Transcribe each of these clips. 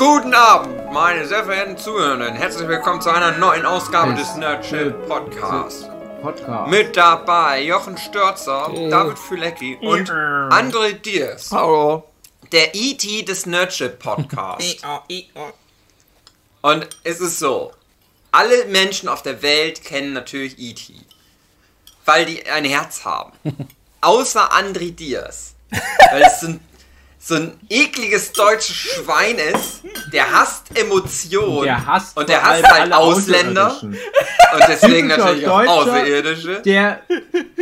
Guten Abend, meine sehr verehrten Zuhörenden. Herzlich willkommen zu einer neuen Ausgabe des Nerdship Podcasts. Podcast. Mit dabei Jochen Störzer, David Fülecki und André Diers. Hallo. Der E.T. des Nerdship Podcasts. Und es ist so, alle Menschen auf der Welt kennen natürlich E.T. Weil die ein Herz haben. Außer André Diers. Weil es ein, so ein ekliges deutsches Schwein ist, der hasst Emotionen. Der hasst und der hasst halt Ausländer. Und deswegen natürlich auch Außerirdische. Der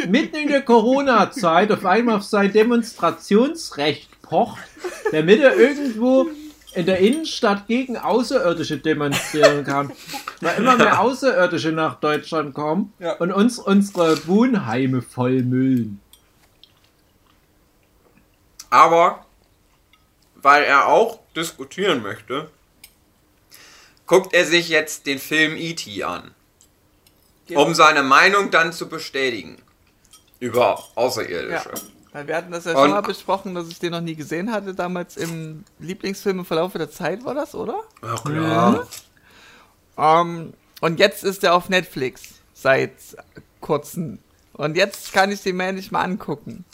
mitten in der Corona-Zeit auf einmal auf sein Demonstrationsrecht pocht, damit er irgendwo in der Innenstadt gegen Außerirdische demonstrieren kann. Weil immer mehr Außerirdische nach Deutschland kommen Ja. und uns unsere Wohnheime vollmüllen. Aber weil er auch diskutieren möchte, guckt er sich jetzt den Film E.T. an. Um seine Meinung dann zu bestätigen. Über Außerirdische. Ja. Weil wir hatten das ja Und- schon mal besprochen, dass ich den noch nie gesehen hatte. Damals im Lieblingsfilm im Verlauf der Zeit war das, oder? Ja, klar. Ähm, und jetzt ist er auf Netflix. Seit kurzem. Und jetzt kann ich den mir endlich mal angucken.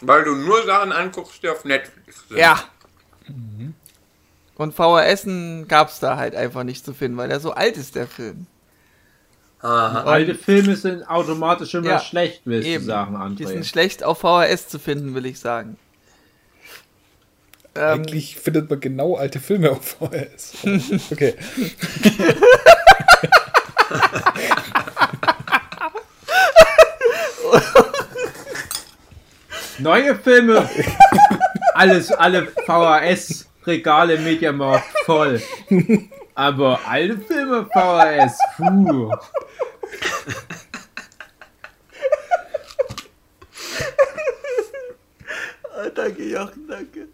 Weil du nur Sachen anguckst, die auf Netflix sind. Ja. Und VHS gab's da halt einfach nicht zu finden, weil der so alt ist, der Film. Aha. Alte Filme sind automatisch immer Ja, schlecht, willst Eben. du sagen, Die André. sind schlecht auf VHS zu finden, will ich sagen. Ähm, Eigentlich findet man genau alte Filme auf VHS. Okay. Neue Filme. Alles, alle VHS-Regale im Mediamarkt voll. Aber alte Filme VHS, puh. Ah, danke, Jochen, danke.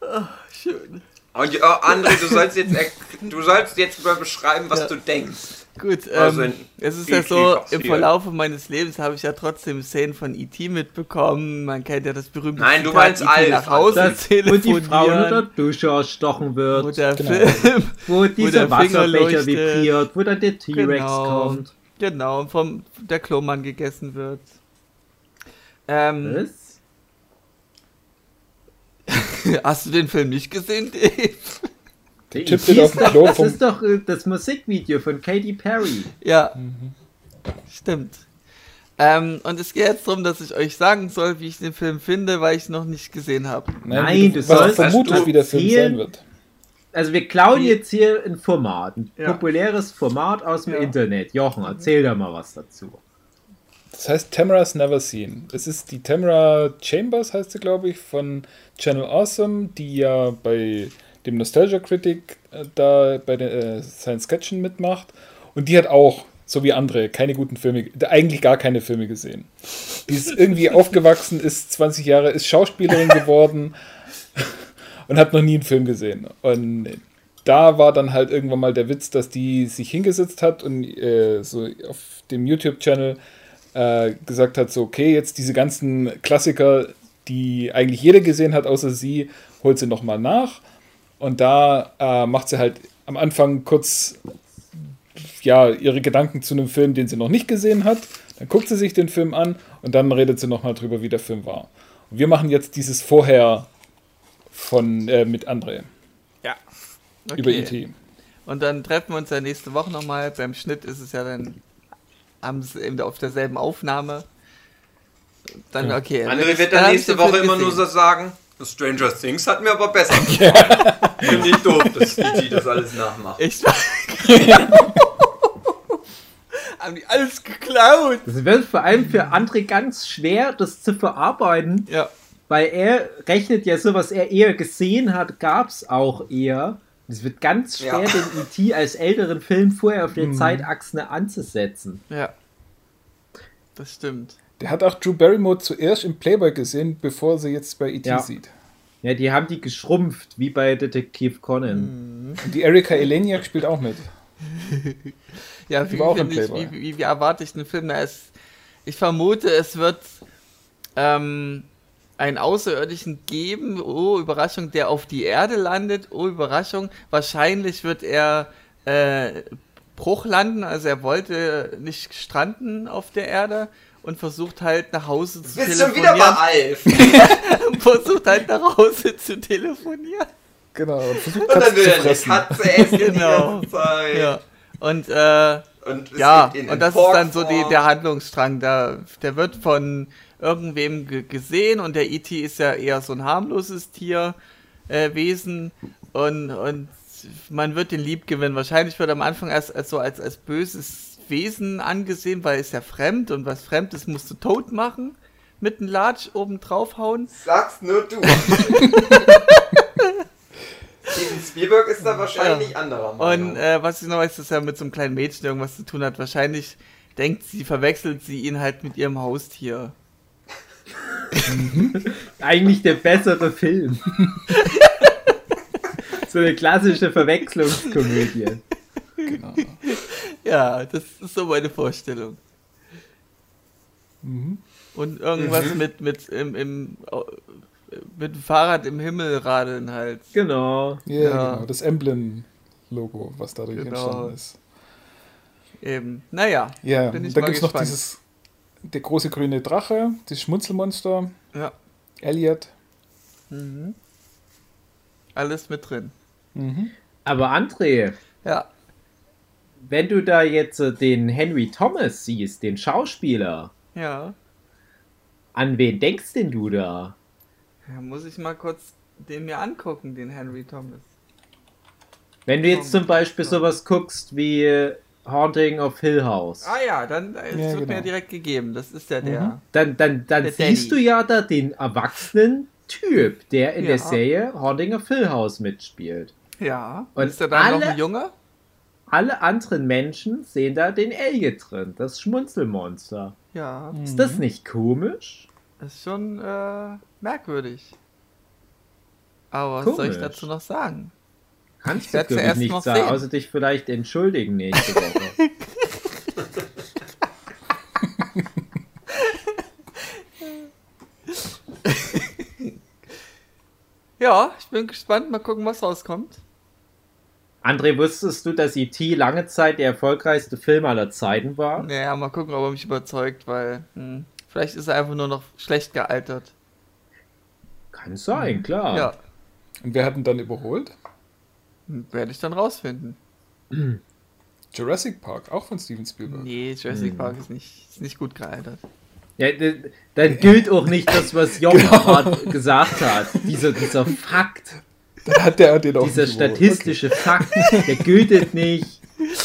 Ah, schön. Und äh, André, du sollst jetzt, erk- du sollst jetzt mal beschreiben, was Ja. du denkst. Gut, Also ähm, es ist ja E.T. so, passiert. im Verlauf meines Lebens habe ich ja trotzdem Szenen von E.T. mitbekommen. Man kennt ja das berühmte Nein, du Zitat, meinst E.T. alles, nach Hause Das, wo die Frau unter der Dusche erstochen wo wird, der Genau. Film, wo dieser der Finger Wasserbecher vibriert, wo dann der T-Rex Genau. kommt. genau, vom der Klomann gegessen wird. Ähm, Was? hast du den Film nicht gesehen, Dave? Der Tippt E.T. ihn auf den doch- Klo Das ist doch äh, das Musikvideo von Katy Perry. Ja, stimmt. Ähm, und es geht jetzt darum, dass ich euch sagen soll, wie ich den Film finde, weil ich ihn noch nicht gesehen habe. Nein, wie du was sollst- vermutest, du wie der Film sein wird. Also wir klauen jetzt hier ein Format, ein Ja. populäres Format aus dem Ja. Internet. Jochen, erzähl da mal was dazu. Das heißt Tamara's Never Seen. Es ist die Tamara Chambers, heißt sie, glaube ich, von Channel Awesome, die ja bei dem Nostalgia Critic äh, da bei der äh, Science Fiction mitmacht. Und die hat auch, so wie andere, keine guten Filme, eigentlich gar keine Filme gesehen. Die ist irgendwie aufgewachsen, ist 20 Jahre, ist Schauspielerin geworden und hat noch nie einen Film gesehen. Und da war dann halt irgendwann mal der Witz, dass die sich hingesetzt hat und äh, so auf dem YouTube-Channel äh, gesagt hat, so, okay, jetzt diese ganzen Klassiker, die eigentlich jeder gesehen hat, außer sie, holt sie nochmal nach. Und da äh, macht sie halt am Anfang kurz ja, ihre Gedanken zu einem Film, den sie noch nicht gesehen hat. Dann guckt sie sich den Film an und dann redet sie nochmal drüber, wie der Film war. Und wir machen jetzt dieses Vorher von äh, mit André Ja. über E E.T. Und dann treffen wir uns ja nächste Woche nochmal. Beim Schnitt ist es ja dann am, eben auf derselben Aufnahme. Dann, okay. dann André wird dann nächste Woche immer nur so gesehen. sagen, Stranger Things hat mir aber besser gefallen. Finde ich doof, dass E.T. das alles nachmacht. Ich Haben die alles geklaut? Das wird vor allem für André ganz schwer, das zu verarbeiten, Ja. weil er rechnet ja so, was er eher gesehen hat, gab es auch eher. Es wird ganz schwer, Ja. den E.T. als älteren Film vorher auf der Zeitachse anzusetzen. Ja. Das stimmt. Der hat auch Drew Barrymore zuerst im Playboy gesehen, bevor sie jetzt bei E.T. Ja. sieht. Ja, die haben die geschrumpft, wie bei Detektiv Conan. Und die Erika Eleniak spielt auch mit. Ja, wie, auch im ich, Playboy. wie, wie, wie erwarte ich den Film? Na, es, ich vermute, es wird ähm, einen Außerirdischen geben, oh Überraschung, der auf die Erde landet, oh Überraschung, wahrscheinlich wird er äh, Bruch landen, also er wollte nicht stranden auf der Erde und versucht halt nach Hause zu Bist telefonieren. schon wieder bei Alf. versucht halt nach Hause zu telefonieren. Genau, und versucht Und dann will er eine. Katze essen Genau. die ganze Zeit. Ja. Und äh, Und es ja, und das ist dann so die, der Handlungsstrang. Da, der wird von irgendwem ge gesehen und der E.T. ist ja eher so ein harmloses Tierwesen äh, Wesen und, und man wird den lieb gewinnen. Wahrscheinlich wird er am Anfang erst als, so als, als böses Wesen angesehen, weil er ist ja fremd und was Fremdes musst du tot machen. Mit einem Latsch oben draufhauen. Sag's nur du. Steven Spielberg ist da wahrscheinlich anderer Meinung. Und äh, was ich noch weiß, dass er mit so einem kleinen Mädchen irgendwas zu tun hat. Wahrscheinlich denkt sie, verwechselt sie ihn halt mit ihrem Haustier. Eigentlich der bessere Film. so eine klassische Verwechslungskomödie. Genau. Ja, das ist so meine Vorstellung. Mhm. Und irgendwas Mhm. mit, mit, im, im, mit dem Fahrrad im Himmel radeln halt. Genau. Ja, Ja. genau. Das Emblem-Logo, was dadurch Genau. entstanden ist. Eben. Naja. Ja, Bin ich dann gibt es noch dieses, der große grüne Drache, das Schmunzelmonster, Ja. Elliot. Mhm. Alles mit drin. Mhm. Aber André, Ja. Wenn du da jetzt äh, den Henry Thomas siehst, den Schauspieler, Ja. an wen denkst denn du da? ja. Muss ich mal kurz den mir angucken, den Henry Thomas. Wenn du jetzt zum Beispiel sowas guckst wie äh, Haunting of Hill House, Ah ja, dann äh, es Ja, wird mir genau. direkt gegeben. Das ist ja der. Mhm. dann, dann, dann Der siehst Danny. du ja da den erwachsenen Typ, der in Ja. der Serie Haunting of Hill House mitspielt. Ja. Und ist der dann noch alle- ein Junge? Alle anderen Menschen sehen da den Elliot drin, das Schmunzelmonster. Ja. Ist das nicht komisch? Ist schon äh, merkwürdig. Aber was soll ich Komisch. dazu noch sagen? Kannst Ich du werd's glaube ja ich erst nicht noch sagen, sehen. außer dich vielleicht entschuldigen nächste Woche. Ja, ich bin gespannt. Mal gucken, was rauskommt. André, wusstest du, dass E.T. lange Zeit der erfolgreichste Film aller Zeiten war? Naja, mal gucken, ob er mich überzeugt, weil hm, vielleicht ist er einfach nur noch schlecht gealtert. Kann sein, klar. Ja, Und wer hat ihn dann überholt? hm, werde ich dann rausfinden. Jurassic Park, auch von Steven Spielberg. Nee, Jurassic Park ist nicht, ist nicht gut gealtert. Ja, dann gilt auch nicht das, was Jochen Genau. gesagt hat. Dieser, dieser Fakt, Dann hat der den auch dieser statistische Fakt, der gilt nicht,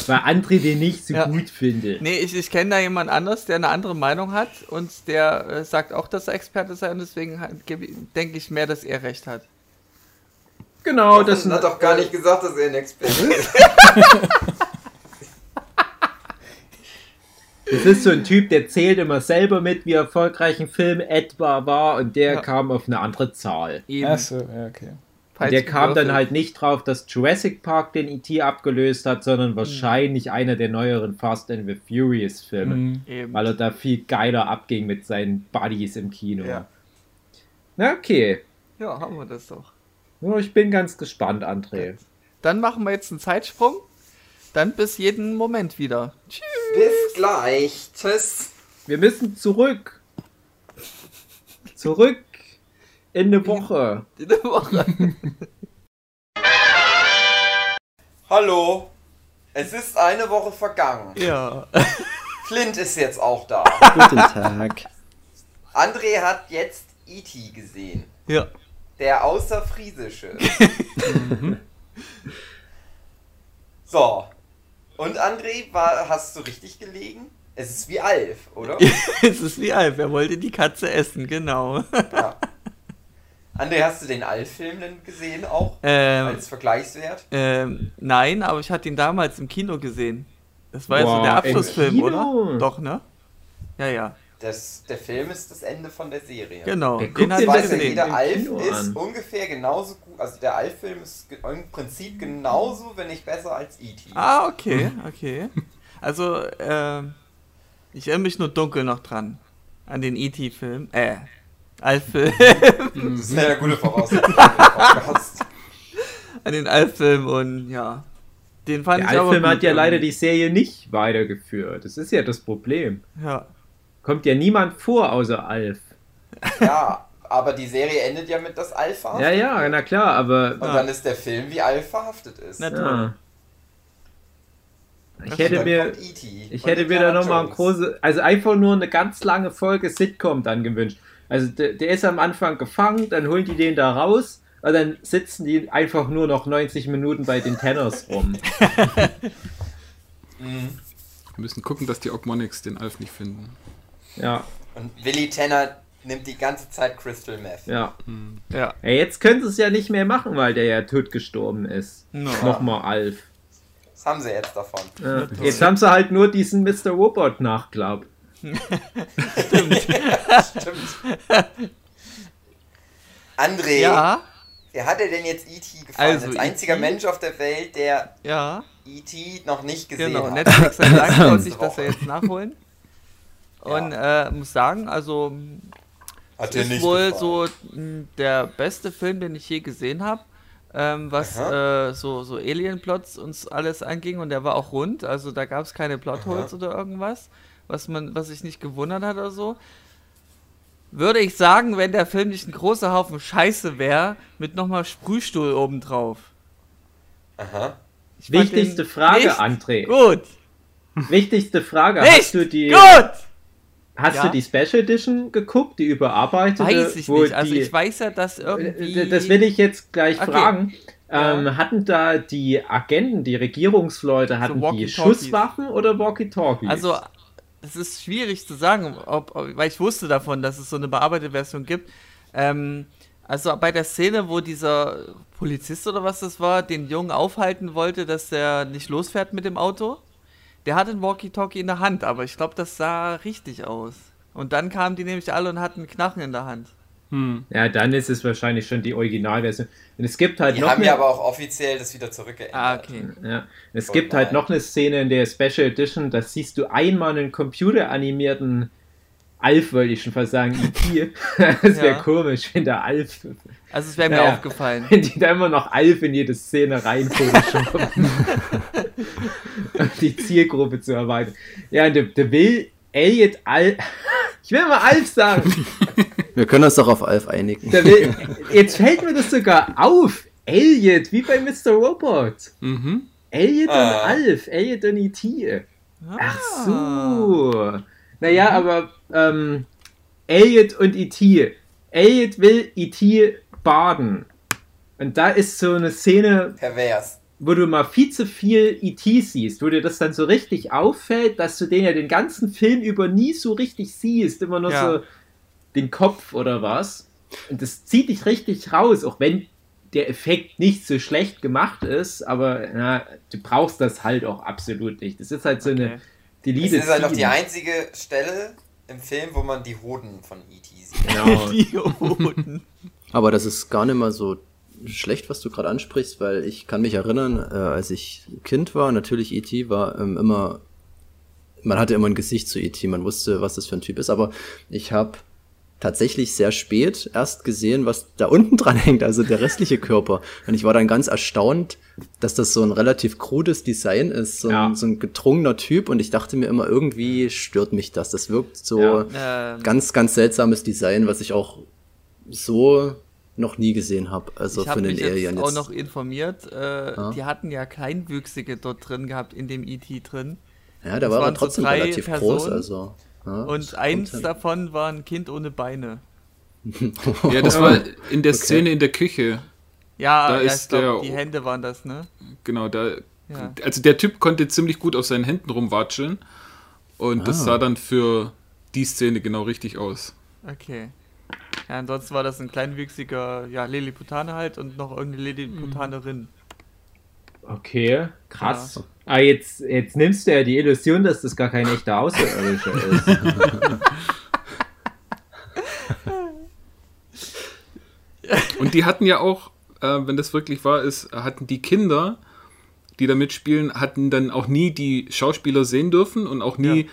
weil André den nicht so Ja. gut findet. Nee, ich, ich kenne da jemand anders, der eine andere Meinung hat und der äh, sagt auch, dass er Experte sei und deswegen denke ich mehr, dass er recht hat. Genau, Jochen das hat doch gar nicht gesagt, dass er ein Experte ist. Das ist so ein Typ, der zählt immer selber mit, wie erfolgreich ein Film etwa war und der Ja. kam auf eine andere Zahl. Eben. Ach so, ja, okay. Falsch der kam dann halt nicht drauf, dass Jurassic Park den E.T. abgelöst hat, sondern wahrscheinlich einer der neueren Fast and the Furious Filme, Mhm. Weil er da viel geiler abging mit seinen Buddies im Kino. Ja. Na okay. Ja, haben wir das doch. Ja, ich bin ganz gespannt, André. Dann machen wir jetzt einen Zeitsprung. Dann bis jeden Moment wieder. Tschüss. Bis gleich. Tschüss. Wir müssen zurück. Zurück in eine Woche. In der Woche. Hallo. Es ist eine Woche vergangen. ja. Flint ist jetzt auch da. Guten Tag. André hat jetzt E.T. gesehen. Ja. Der außerfriesische. so. Und André, war, hast du richtig gelegen? Es ist wie Alf, oder? es ist wie Alf. Er wollte die Katze essen, genau. Ja. André, hast du den Alf-Film denn gesehen auch? ähm, Als Vergleichswert? ähm, nein, aber ich hatte ihn damals im Kino gesehen. Das war ja so der Abschlussfilm, oder? Doch, ne? Ja, ja. Das, der Film ist das Ende von der Serie. Genau. Den denn ich Weiß das ja, jeder Alf Kino ist an? ungefähr genauso gut. Also der Alf-Film ist im Prinzip genauso, wenn nicht besser als E.T. Ah, okay, okay. Also, ähm, ich erinnere mich nur dunkel noch dran. An den E.T.-Film. Äh, Alf-Film. Das ist eine gute Voraussetzung. An den Alf-Film und ja. Den fand Der ich aber Alf-Film hat ja leider die Serie nicht weitergeführt. Das ist ja das Problem. Ja. Kommt ja niemand vor außer Alf. Ja, aber die Serie endet ja mit, dass Alf verhaftet Ja, ja, na klar, aber. Und dann ist der Film, wie Alf verhaftet ist. Na, Ja. Ich Das hätte mir, E.T. ich hätte mir da nochmal ein Jones. große, also einfach nur eine ganz lange Folge Sitcom dann gewünscht. Also der, der ist am Anfang gefangen, dann holen die den da raus und dann sitzen die einfach nur noch 90 Minuten bei den Tenners rum. Mhm. Wir müssen gucken, dass die Ogmonics den Alf nicht finden. Ja, Und Willy Tanner nimmt die ganze Zeit Crystal Meth. ja. Ja. Ey, jetzt können sie es ja nicht mehr machen, weil der ja tot gestorben ist. No. Nochmal Alf. Was haben sie jetzt davon? Ja. Jetzt haben sie halt nur diesen Mr. Robot Nachklapp. Stimmt. André, Ja, wer hat dir denn jetzt E.T. gefallen? Also, Als einziger E.T.? Mensch auf der Welt, der ja, E.T. noch nicht gesehen genau. hat. Netflix hat gesagt, wollte Letzte das ja jetzt nachholen. Und äh, muss sagen, also Hat es ist nicht wohl gefallen. so mh, der beste Film, den ich je gesehen habe. Ähm, was äh, so, so Alien-Plots uns alles anging und der war auch rund, also da gab es keine Plotholes oder irgendwas, was man, was sich nicht gewundert hat oder so. Würde ich sagen, wenn der Film nicht ein großer Haufen Scheiße wäre, mit nochmal Sprühstuhl obendrauf. Aha. Ich Wichtigste Frage, nicht André. Gut. Wichtigste Frage. Nicht Hast du die, gut. hast Ja. du die Special Edition geguckt, die überarbeitete? Weiß ich wo nicht. Also die, ich weiß ja, dass irgendwie. Äh, Das will ich jetzt gleich Okay. fragen. Ja. Ähm, hatten da die Agenten, die Regierungsleute, hatten die Walkie-Talkies. Schusswaffen oder Walkie-Talkies? Also, es ist schwierig zu sagen, ob, ob, weil ich wusste davon, dass es so eine bearbeitete Version gibt. Ähm, also bei der Szene, wo dieser Polizist oder was das war, den Jungen aufhalten wollte, dass der nicht losfährt mit dem Auto, der hatte ein Walkie-Talkie in der Hand, aber ich glaube, das sah richtig aus. Und dann kamen die nämlich alle und hatten einen Knarren in der Hand. Hm. ja, dann ist es wahrscheinlich schon die Originalversion. Und es gibt halt Die noch haben eine, ja aber auch offiziell das wieder zurückgeändert. Ah, okay. Ja, es Voll gibt halt geil. noch eine Szene in der Special Edition, da siehst du einmal einen computeranimierten Alf, wollte ich schon fast sagen, E.T. Das wäre Ja. komisch, wenn der Alf, Also es wäre mir Ja. aufgefallen. wenn die da immer noch Alf in jede Szene rein um die Zielgruppe zu erweitern. Ja, der, der will Elliot Alf, ich will mal Alf sagen, Wir können uns doch auf Alf einigen. will, jetzt fällt mir das sogar auf, Elliot, wie bei Mr. Robot. Mhm. Elliot und Ah. Alf, Elliot und E.T. Ach Ah. so. Naja, aber ähm, Elliot und E.T. Elliot will E.T. baden. Und da ist so eine Szene, Pervers. wo du mal viel zu viel E.T. siehst, wo dir das dann so richtig auffällt, dass du den ja den ganzen Film über nie so richtig siehst, immer nur Ja. so den Kopf oder was. Und das zieht dich richtig raus, auch wenn der Effekt nicht so schlecht gemacht ist, aber na, du brauchst das halt auch absolut nicht. Das ist halt so Okay. eine Das Deleted ist halt auch die einzige Stelle im Film, wo man die Hoden von E.T. sieht. Genau. Idioten. Aber das ist gar nicht mal so schlecht, was du gerade ansprichst, weil ich kann mich erinnern, äh, als ich Kind war, natürlich E.T. war ähm, immer, man hatte immer ein Gesicht zu E.T., man wusste, was das für ein Typ ist, aber ich habe tatsächlich sehr spät erst gesehen, was da unten dran hängt, also der restliche Körper. Und ich war dann ganz erstaunt, dass das so ein relativ krudes Design ist, so, Ja. ein, so ein gedrungener Typ. Und ich dachte mir immer, irgendwie stört mich das. Das wirkt so Ja. Ähm, ganz, ganz seltsames Design, was ich auch so noch nie gesehen habe. Also ich habe von den mich jetzt Alien auch jetzt. noch informiert. Äh, Die hatten ja Kleinwüchsige dort drin gehabt in dem ET drin. ja, der war aber so trotzdem drei relativ groß. Personen Also, ja, das Und eins hin. davon war ein Kind ohne Beine. Ja, das war in der Szene in der Küche. Ja, Da ja ist ich glaube, der- die Hände waren das, ne? Genau, da. Ja. Also der Typ konnte ziemlich gut auf seinen Händen rumwatscheln. Und das Ah. sah dann für die Szene genau richtig aus. Okay. Ja, ansonsten war das ein kleinwüchsiger, ja, Lilliputaner halt und noch irgendeine Lilliputanerin. Okay, krass. Ah, jetzt, jetzt nimmst du ja die Illusion, dass das gar kein echter Außerirdischer ist. Und die hatten ja auch, äh, wenn das wirklich wahr ist, hatten die Kinder, die da mitspielen, hatten dann auch nie die Schauspieler sehen dürfen und auch nie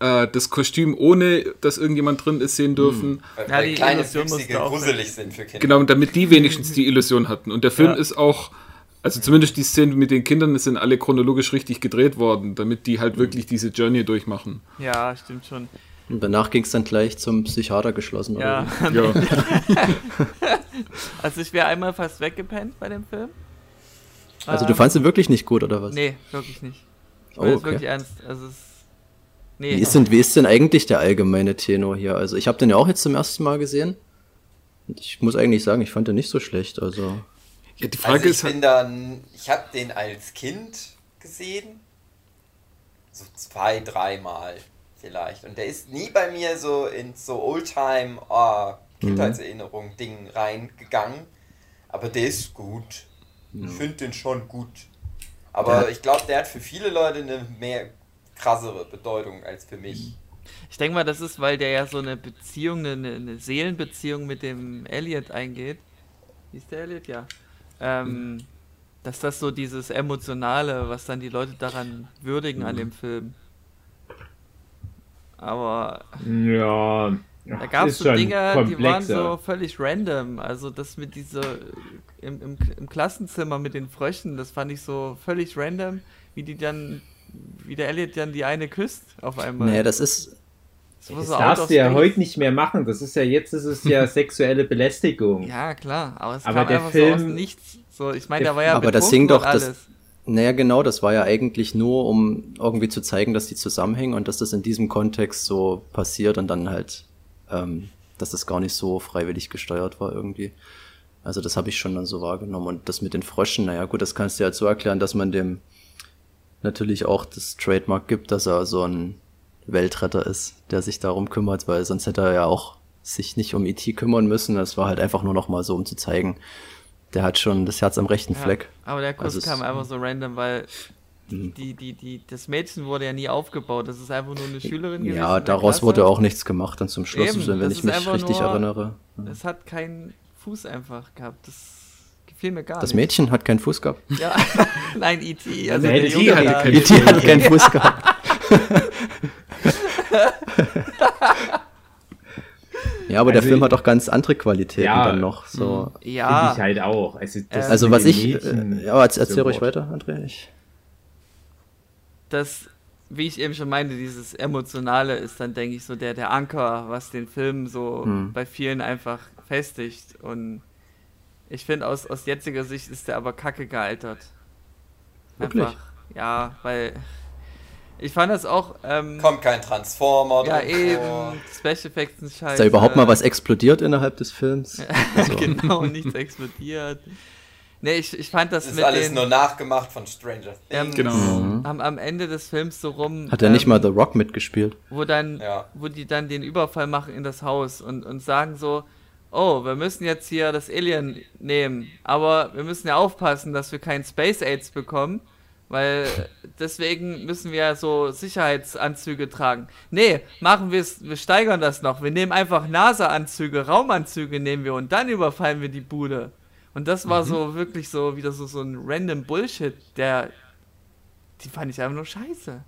äh, das Kostüm, ohne dass irgendjemand drin ist, sehen dürfen. Weil, Ja, weil die kleine Illusion auch gruselig sind für Kinder. Genau, und damit die wenigstens die Illusion hatten. Und der Film Ja. ist auch, also zumindest die Szenen mit den Kindern sind alle chronologisch richtig gedreht worden, damit die halt wirklich diese Journey durchmachen. Ja, stimmt schon. Und danach ging es dann gleich zum Psychiater geschlossen. Ja. Oder? Ja. Also ich wäre einmal fast weggepennt bei dem Film. Also du Ähm, fandst ihn wirklich nicht gut, oder was? Nee, wirklich nicht. Ich Oh, okay. wirklich ernst. Also es. Nee. Wie, ist denn, wie ist denn eigentlich der allgemeine Tenor hier? Also ich habe den ja auch jetzt zum ersten Mal gesehen. Und ich muss eigentlich sagen, ich fand den nicht so schlecht. Also ja, die Frage Also ich ist halt, bin dann, ich habe den als Kind gesehen, so zwei, dreimal vielleicht. Und der ist nie bei mir so in so Oldtime oh, Kindheitserinnerung Ding reingegangen. Aber der ist gut. Ich finde den schon gut. Aber Der- ich glaube, der hat für viele Leute eine mehr krassere Bedeutung als für mich. Ich denke mal, das ist, weil der ja so eine Beziehung, eine, eine Seelenbeziehung mit dem Elliot eingeht. Hieß der Elliot? Ja. Ähm, dass das so dieses Emotionale, was dann die Leute daran würdigen an dem Film. Aber Ja. da gab es so Dinge, die waren so völlig random. Also das mit dieser im, im, im Klassenzimmer mit den Fröschen, das fand ich so völlig random, wie die dann, wie der Elliot dann die eine küsst auf einmal. naja, das ist, Das Das so out darfst du ja space. heute nicht mehr machen. Das ist ja jetzt ist es ja sexuelle Belästigung. Ja, klar, aber es Aber kam der einfach so aus Film- Nichts. So, ich meine, der da war ja aber das Ding doch, und das- alles. naja genau, das war ja eigentlich nur, um irgendwie zu zeigen, dass die zusammenhängen und dass das in diesem Kontext so passiert und dann halt, ähm, dass das gar nicht so freiwillig gesteuert war irgendwie. Also das habe ich schon dann so wahrgenommen. Und das mit den Fröschen, naja gut, das kannst du ja so erklären, dass man dem natürlich auch das Trademark gibt, dass er so ein Weltretter ist, der sich darum kümmert, weil sonst hätte er ja auch sich nicht um E.T. kümmern müssen. Das war halt einfach nur noch mal so, um zu zeigen, der hat schon das Herz am rechten Ja, Fleck. aber der Kuss Also kam einfach so random, weil Mhm. die, die, die, das Mädchen wurde ja nie aufgebaut. Das ist einfach nur eine Schülerin gewesen. Ja, daraus wurde auch nichts gemacht dann zum Schluss, Eben, wenn das ich mich richtig nur- erinnere. Es hat keinen Fuß einfach gehabt. Das gefiel mir gar Das nicht. Mädchen hat keinen Fuß gehabt. Ja, nein, E.T. Also Ja, der die Junge hatte keinen Fuß gehabt. ja, aber der Also Film ich- hat auch ganz andere Qualitäten Ja, dann noch. So. Finde Ja, ich halt auch. Also, das Also was ich, Mädchen- äh, ja, erzähl, erzähl ruhig weiter, André. Ich, das, wie ich eben schon meinte, dieses Emotionale ist dann, denke ich, so der, der Anker, was den Film so Hm. bei vielen einfach festigt. Und ich finde, aus, aus jetziger Sicht ist der aber kacke gealtert. Wirklich? Einfach, ja, weil ich fand das auch, ähm, Kommt kein Transformer ja eben, vor. Special Effects sind scheiße. ist da überhaupt mal was explodiert innerhalb des Films? Also, genau, nichts explodiert. Nee, ich, ich fand das, Das ist mit alles den, nur nachgemacht von Stranger Ähm, Things. Genau. Mhm. am, am Ende des Films so rum. Hat er nicht ähm, mal The Rock mitgespielt? wo dann, Ja. wo die dann den Überfall machen in das Haus und, und sagen so, oh, wir müssen jetzt hier das Alien nehmen, aber wir müssen ja aufpassen, dass wir keinen Space AIDS bekommen, weil deswegen müssen wir ja so Sicherheitsanzüge tragen. Nee, machen wir es, wir steigern das noch. Wir nehmen einfach NASA-Anzüge, Raumanzüge nehmen wir und dann überfallen wir die Bude. Und das war so wirklich so wieder so, so ein random Bullshit, der, die fand ich einfach nur scheiße.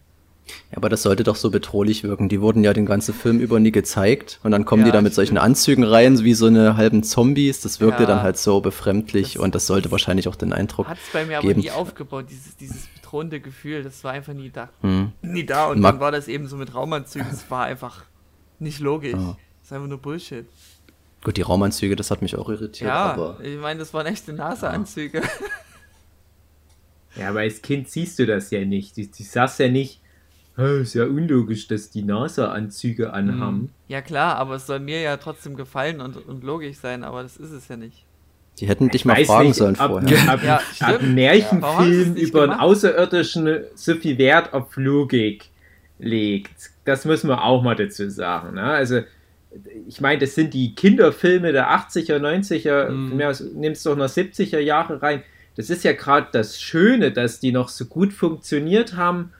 Ja, aber das sollte doch so bedrohlich wirken. Die wurden ja den ganzen Film über nie gezeigt. Und dann kommen die Ja, da mit solchen stimmt. Anzügen rein, wie so eine halben Zombies. Das wirkte Ja. dann halt so befremdlich Das- und das sollte wahrscheinlich auch den Eindruck Hat es bei mir aber geben. nie aufgebaut, dieses, dieses bedrohende Gefühl, das war einfach nie da. Hm. Nie da und Mag- dann war das eben so mit Raumanzügen, das war einfach nicht logisch. Ja. Das ist einfach nur Bullshit. Gut, die Raumanzüge, das hat mich auch irritiert, Ja, aber ich meine, das waren echte NASA-Anzüge. Ja, aber als Kind siehst du das ja nicht. Du, du sagst ja nicht, "Hä, ist ja unlogisch, dass die NASA-Anzüge anhaben. Ja klar, aber es soll mir ja trotzdem gefallen und, und logisch sein, aber das ist es ja nicht. die hätten dich mal Weiß fragen nicht, sollen ab, vorher. Ab, Ja, ab Ja. Märchenfilm nicht über einen gemacht? Außerirdischen so viel Wert auf Logik legt. Das muss man auch mal dazu sagen. Ne? Also, ich meine, das sind die Kinderfilme der 80er, 90er, Mhm. mehr, nimmst doch noch 70er Jahre rein. Das ist ja gerade das Schöne, dass die noch so gut funktioniert haben,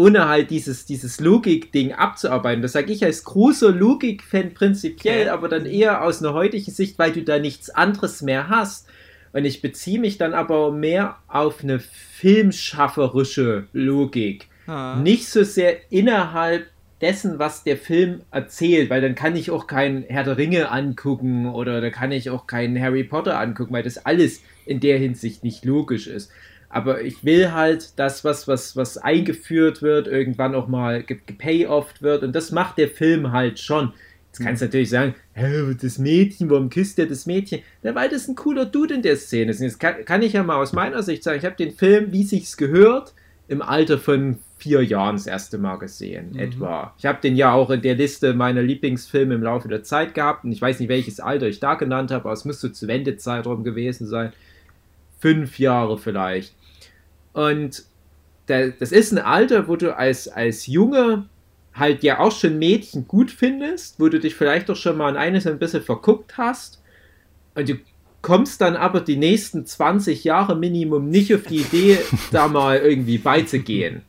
ohne halt dieses, dieses Logik-Ding abzuarbeiten. Das sage ich als großer Logik-Fan prinzipiell, aber dann eher aus einer heutigen Sicht, weil du da nichts anderes mehr hast. Und ich beziehe mich dann aber mehr auf eine filmschafferische Logik. Ah. Nicht so sehr innerhalb dessen, was der Film erzählt, weil dann kann ich auch kein Herr der Ringe angucken oder da kann ich auch keinen Harry Potter angucken, weil das alles in der Hinsicht nicht logisch ist. Aber ich will halt das, was, was, was eingeführt wird, irgendwann auch mal gepayofft wird und das macht der Film halt schon. Jetzt kannst du natürlich sagen, das Mädchen, warum küsst der das Mädchen? Ja, weil das ein cooler Dude in der Szene ist. Jetzt kann, kann ich ja mal aus meiner Sicht sagen, ich habe den Film, wie sich's gehört, im Alter von vier Jahren das erste Mal gesehen, mhm. etwa. Ich habe den ja auch in der Liste meiner Lieblingsfilme im Laufe der Zeit gehabt und ich weiß nicht, welches Alter ich da genannt habe, aber es müsste zu Wendezeitraum gewesen sein. Fünf Jahre vielleicht. Und das ist ein Alter, wo du als, als Junge halt ja auch schon Mädchen gut findest, wo du dich vielleicht doch schon mal in eines ein bisschen verguckt hast. Und du kommst dann aber die nächsten 20 Jahre Minimum nicht auf die Idee, da mal irgendwie beizugehen.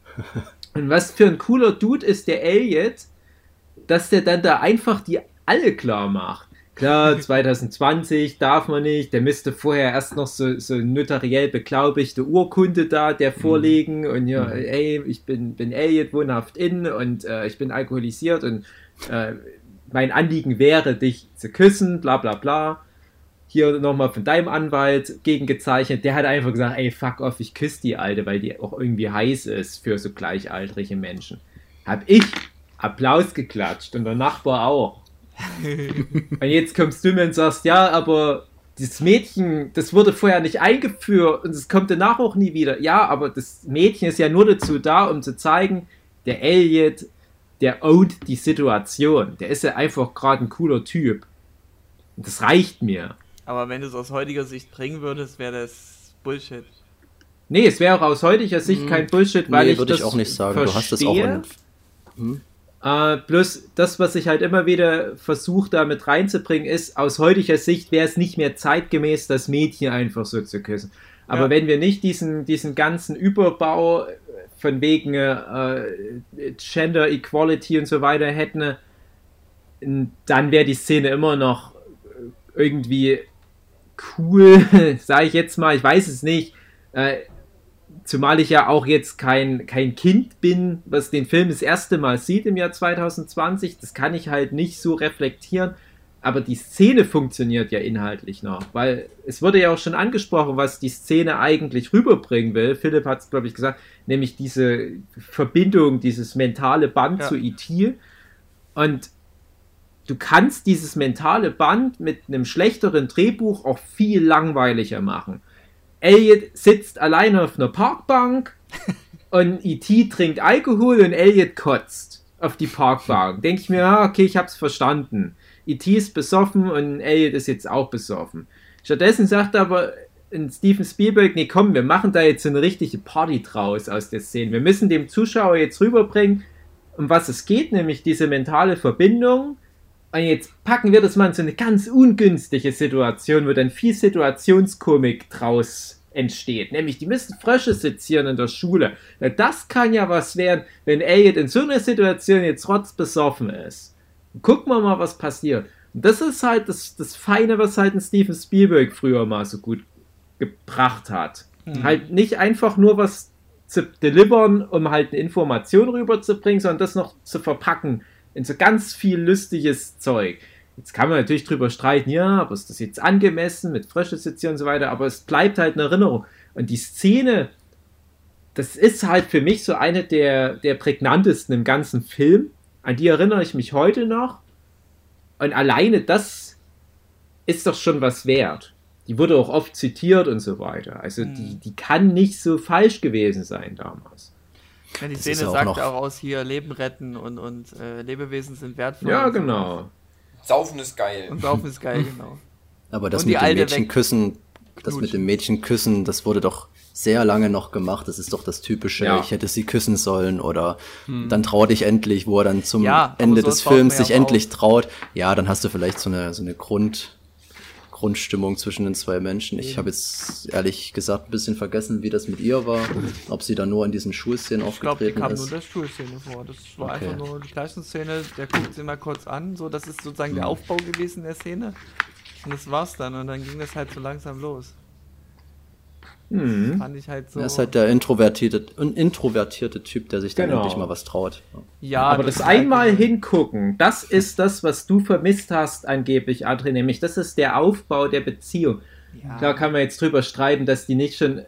Und was für ein cooler Dude ist der Elliot, dass der dann da einfach die alle klar macht. Klar, 2020 darf man nicht, der müsste vorher erst noch so, so notariell beglaubigte Urkunde da, der mhm. vorlegen und ja, mhm. ey, ich bin, bin Elliot, wohnhaft in und äh, ich bin alkoholisiert und äh, mein Anliegen wäre, dich zu küssen, bla bla bla hier nochmal von deinem Anwalt gegengezeichnet, der hat einfach gesagt, ey, fuck off, ich küsse die Alte, weil die auch irgendwie heiß ist für so gleichaltrige Menschen. Hab ich Applaus geklatscht und der Nachbar auch. Und jetzt kommst du mir und sagst, ja, aber das Mädchen, das wurde vorher nicht eingeführt und es kommt danach auch nie wieder. Ja, aber das Mädchen ist ja nur dazu da, um zu zeigen, der Elliot, der ownt die Situation. Der ist ja einfach gerade ein cooler Typ. Und das reicht mir. Aber wenn du es aus heutiger Sicht bringen würdest, wäre das Bullshit. Nee, es wäre auch aus heutiger Sicht hm. kein Bullshit, weil nee, ich würde ich auch nicht sagen. Verstehe. Du hast es auch in, hm? Uh, bloß das, was ich halt immer wieder versuche, da mit reinzubringen, ist, aus heutiger Sicht wäre es nicht mehr zeitgemäß, das Mädchen einfach so zu küssen. Aber ja. wenn wir nicht diesen, diesen ganzen Überbau von wegen äh, Gender Equality und so weiter hätten, dann wäre die Szene immer noch irgendwie cool, sage ich jetzt mal, ich weiß es nicht. Äh, zumal ich ja auch jetzt kein, kein Kind bin, was den Film das erste Mal sieht im Jahr 2020. Das kann ich halt nicht so reflektieren. Aber die Szene funktioniert ja inhaltlich noch, weil es wurde ja auch schon angesprochen, was die Szene eigentlich rüberbringen will. Philipp hat es, glaube ich, gesagt, nämlich diese Verbindung, dieses mentale Band ja. zu E.T. Und du kannst dieses mentale Band mit einem schlechteren Drehbuch auch viel langweiliger machen. Elliot sitzt alleine auf einer Parkbank und E.T. trinkt Alkohol und Elliot kotzt auf die Parkbank. Denke ich mir, okay, ich hab's verstanden. E.T. ist besoffen und Elliot ist jetzt auch besoffen. Stattdessen sagt aber Steven Spielberg, nee, komm, wir machen da jetzt eine richtige Party draus aus der Szene. Wir müssen dem Zuschauer jetzt rüberbringen, um was es geht, nämlich diese mentale Verbindung und jetzt packen wir das mal in so eine ganz ungünstige Situation, wo dann viel Situationskomik draus entsteht. Nämlich, die müssen Frösche sezieren in der Schule. Das kann ja was werden, wenn Elliot in so einer Situation jetzt rotzbesoffen ist. gucken wir mal, was passiert. Und das ist halt das, das Feine, was halt ein Steven Spielberg früher mal so gut gebracht hat. Mhm. Halt nicht einfach nur was zu delivern, um halt eine Information rüberzubringen, sondern das noch zu verpacken in so ganz viel lustiges Zeug. Jetzt kann man natürlich drüber streiten, ja, aber ist das jetzt angemessen mit Fröschesitze und so weiter, aber es bleibt halt eine Erinnerung. Und die Szene, das ist halt für mich so eine der, der prägnantesten im ganzen Film. An die erinnere ich mich heute noch. Und alleine das ist doch schon was wert. Die wurde auch oft zitiert und so weiter. Also die, hm. die kann nicht so falsch gewesen sein damals. Ja, die das Szene auch sagt auch aus hier Leben retten und, und äh, Lebewesen sind wertvoll. Ja, genau. Saufen ist geil. Und Saufen ist geil, genau. Aber das mit dem Mädchenküssen, das mit dem Mädchenküssen, das wurde doch sehr lange noch gemacht. Das ist doch das typische, ja. ich hätte sie küssen sollen oder hm. dann trau dich endlich, wo er dann zum ja, Ende des Films sich endlich traut. Ja, dann hast du vielleicht so eine, so eine Grund, Grundstimmung zwischen den zwei Menschen. Ich habe jetzt ehrlich gesagt ein bisschen vergessen, wie das mit ihr war. Ob sie da nur in diesen Schulszenen aufgetreten ist. Ich glaube, die kam nur der Schulszene vor. Das war okay. einfach nur die Klassenszene. Der guckt sie mal kurz an. So, das ist sozusagen der hm. Aufbau gewesen der Szene. Und das war's dann. Und dann ging das halt so langsam los. Mhm. Fand ich halt so. Er ist halt der introvertierte, ein introvertierte Typ, der sich dann genau. endlich mal was traut. Ja, aber das, das einmal halt hingucken, das ist das, was du vermisst hast, angeblich, Adri, nämlich das ist der Aufbau der Beziehung. Ja. Da kann man jetzt drüber streiten, dass die nicht schon äh,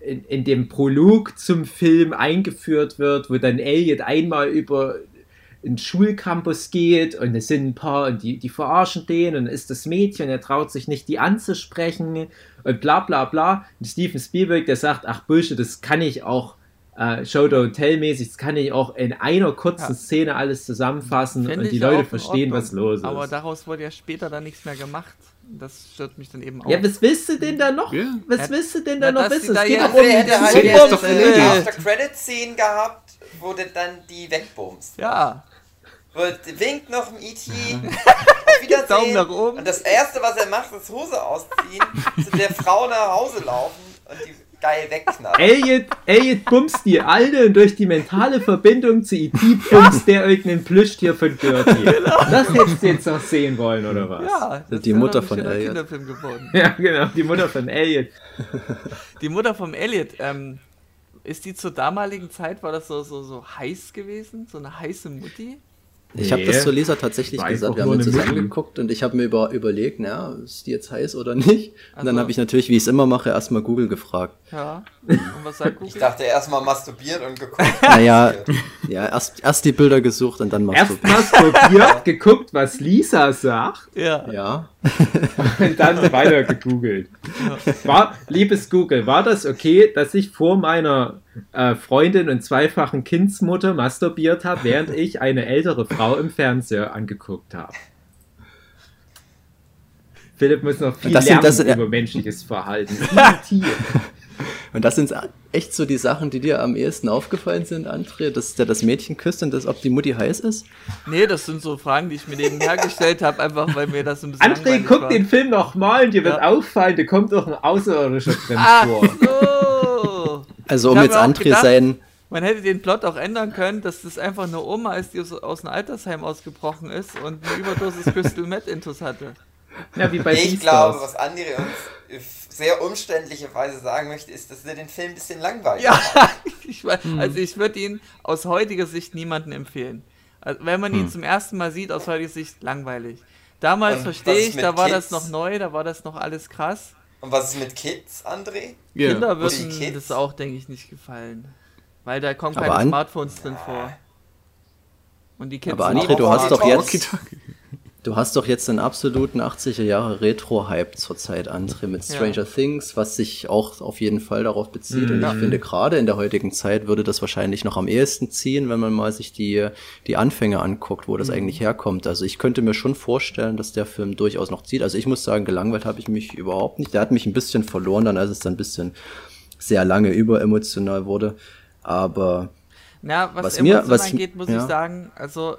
in, in, dem Prolog zum Film eingeführt wird, wo dann Elliot einmal über einen Schulcampus geht und es sind ein paar und die, die verarschen den und ist das Mädchen, er traut sich nicht, die anzusprechen und bla bla bla. Und Steven Spielberg, der sagt, ach Bullshit, das kann ich auch äh, Show Don't Tell mäßig, das kann ich auch in einer kurzen ja. Szene alles zusammenfassen Find und die Leute verstehen, was los ist. Aber daraus wurde ja später dann nichts mehr gemacht. Das stört mich dann eben auch. Ja, was willst du denn da noch? Ja. Was willst du denn da noch wissen? Es geht doch um hätte halt eine After-Credit-Szene gehabt, wo du dann die wegbumst. Ja. Wird, winkt noch im E.T. Auf Wiedersehen. Daumen nach oben. Und das erste, was er macht, ist Hose ausziehen, zu der Frau nach Hause laufen und die geil wegknallen. Elliot, Elliot bumst die Alte und durch die mentale Verbindung zu E.T. bumst der irgendein Plüschtier von Gertie. Genau. Das hättest du jetzt noch sehen wollen, oder was? Ja, das die Mutter von Elliot. Ja, genau, die Mutter von Elliot. Die Mutter von Elliot, ähm, ist die zur damaligen Zeit, war das so, so, so heiß gewesen? So eine heiße Mutti? Ich habe das zur Lisa tatsächlich gesagt. Wir haben uns das angeguckt und ich habe mir über, überlegt, na, ist die jetzt heiß oder nicht? Und also. dann habe ich natürlich, wie ich es immer mache, erstmal Google gefragt. Ja. Und was sagt Google? Ich dachte erstmal masturbiert und geguckt. Naja, ja, erst, erst die Bilder gesucht und dann masturbiert. Erst masturbiert, geguckt, was Lisa sagt. Ja. Ja. und dann weiter gegoogelt. War, liebes Google, war das okay, dass ich vor meiner äh, Freundin und zweifachen Kindsmutter masturbiert habe, während ich eine ältere Frau im Fernseher angeguckt habe? Philipp muss noch viel das lernen sind, das, über menschliches Verhalten. Und das sind echt so die Sachen, die dir am ehesten aufgefallen sind, André, dass der das Mädchen küsst und das, ob die Mutti heiß ist? Nee, das sind so Fragen, die ich mir nebenher gestellt habe, einfach weil mir das ein bisschen André, guck war. den Film nochmal und dir ja. wird auffallen, da kommt doch ein Außerirdischer drin Ach vor. So. Also um jetzt André gedacht, sein... Man hätte den Plot auch ändern können, dass das einfach eine Oma ist, die aus, aus einem Altersheim ausgebrochen ist und eine Überdosis Crystal Meth Intus hatte. Ja, wie bei Ich glaube, was André uns sehr umständliche Weise sagen möchte, ist, dass er den Film ein bisschen langweilig ja, ich, hm. Also ich würde ihn aus heutiger Sicht niemandem empfehlen. Also wenn man hm. ihn zum ersten Mal sieht, aus heutiger Sicht langweilig. Damals verstehe ich, da war Kids? das noch neu, da war das noch alles krass. Und was ist mit Kids, André? Yeah. Kinder würden das auch, denke ich, nicht gefallen. Weil da kommen keine Smartphones drin vor. Und die Kids Aber André, du hast doch jetzt... Du hast doch jetzt einen absoluten 80er Jahre Retro-Hype zurzeit, André, mit Stranger ja. Things, was sich auch auf jeden Fall darauf bezieht. Mhm. Und ich finde, gerade in der heutigen Zeit würde das wahrscheinlich noch am ehesten ziehen, wenn man mal sich die, die Anfänge anguckt, wo das mhm. eigentlich herkommt. Also ich könnte mir schon vorstellen, dass der Film durchaus noch zieht. Also ich muss sagen, gelangweilt habe ich mich überhaupt nicht. Der hat mich ein bisschen verloren, dann als es dann ein bisschen sehr lange überemotional wurde. Aber Na, was, was mir was angeht, muss ja. ich sagen, also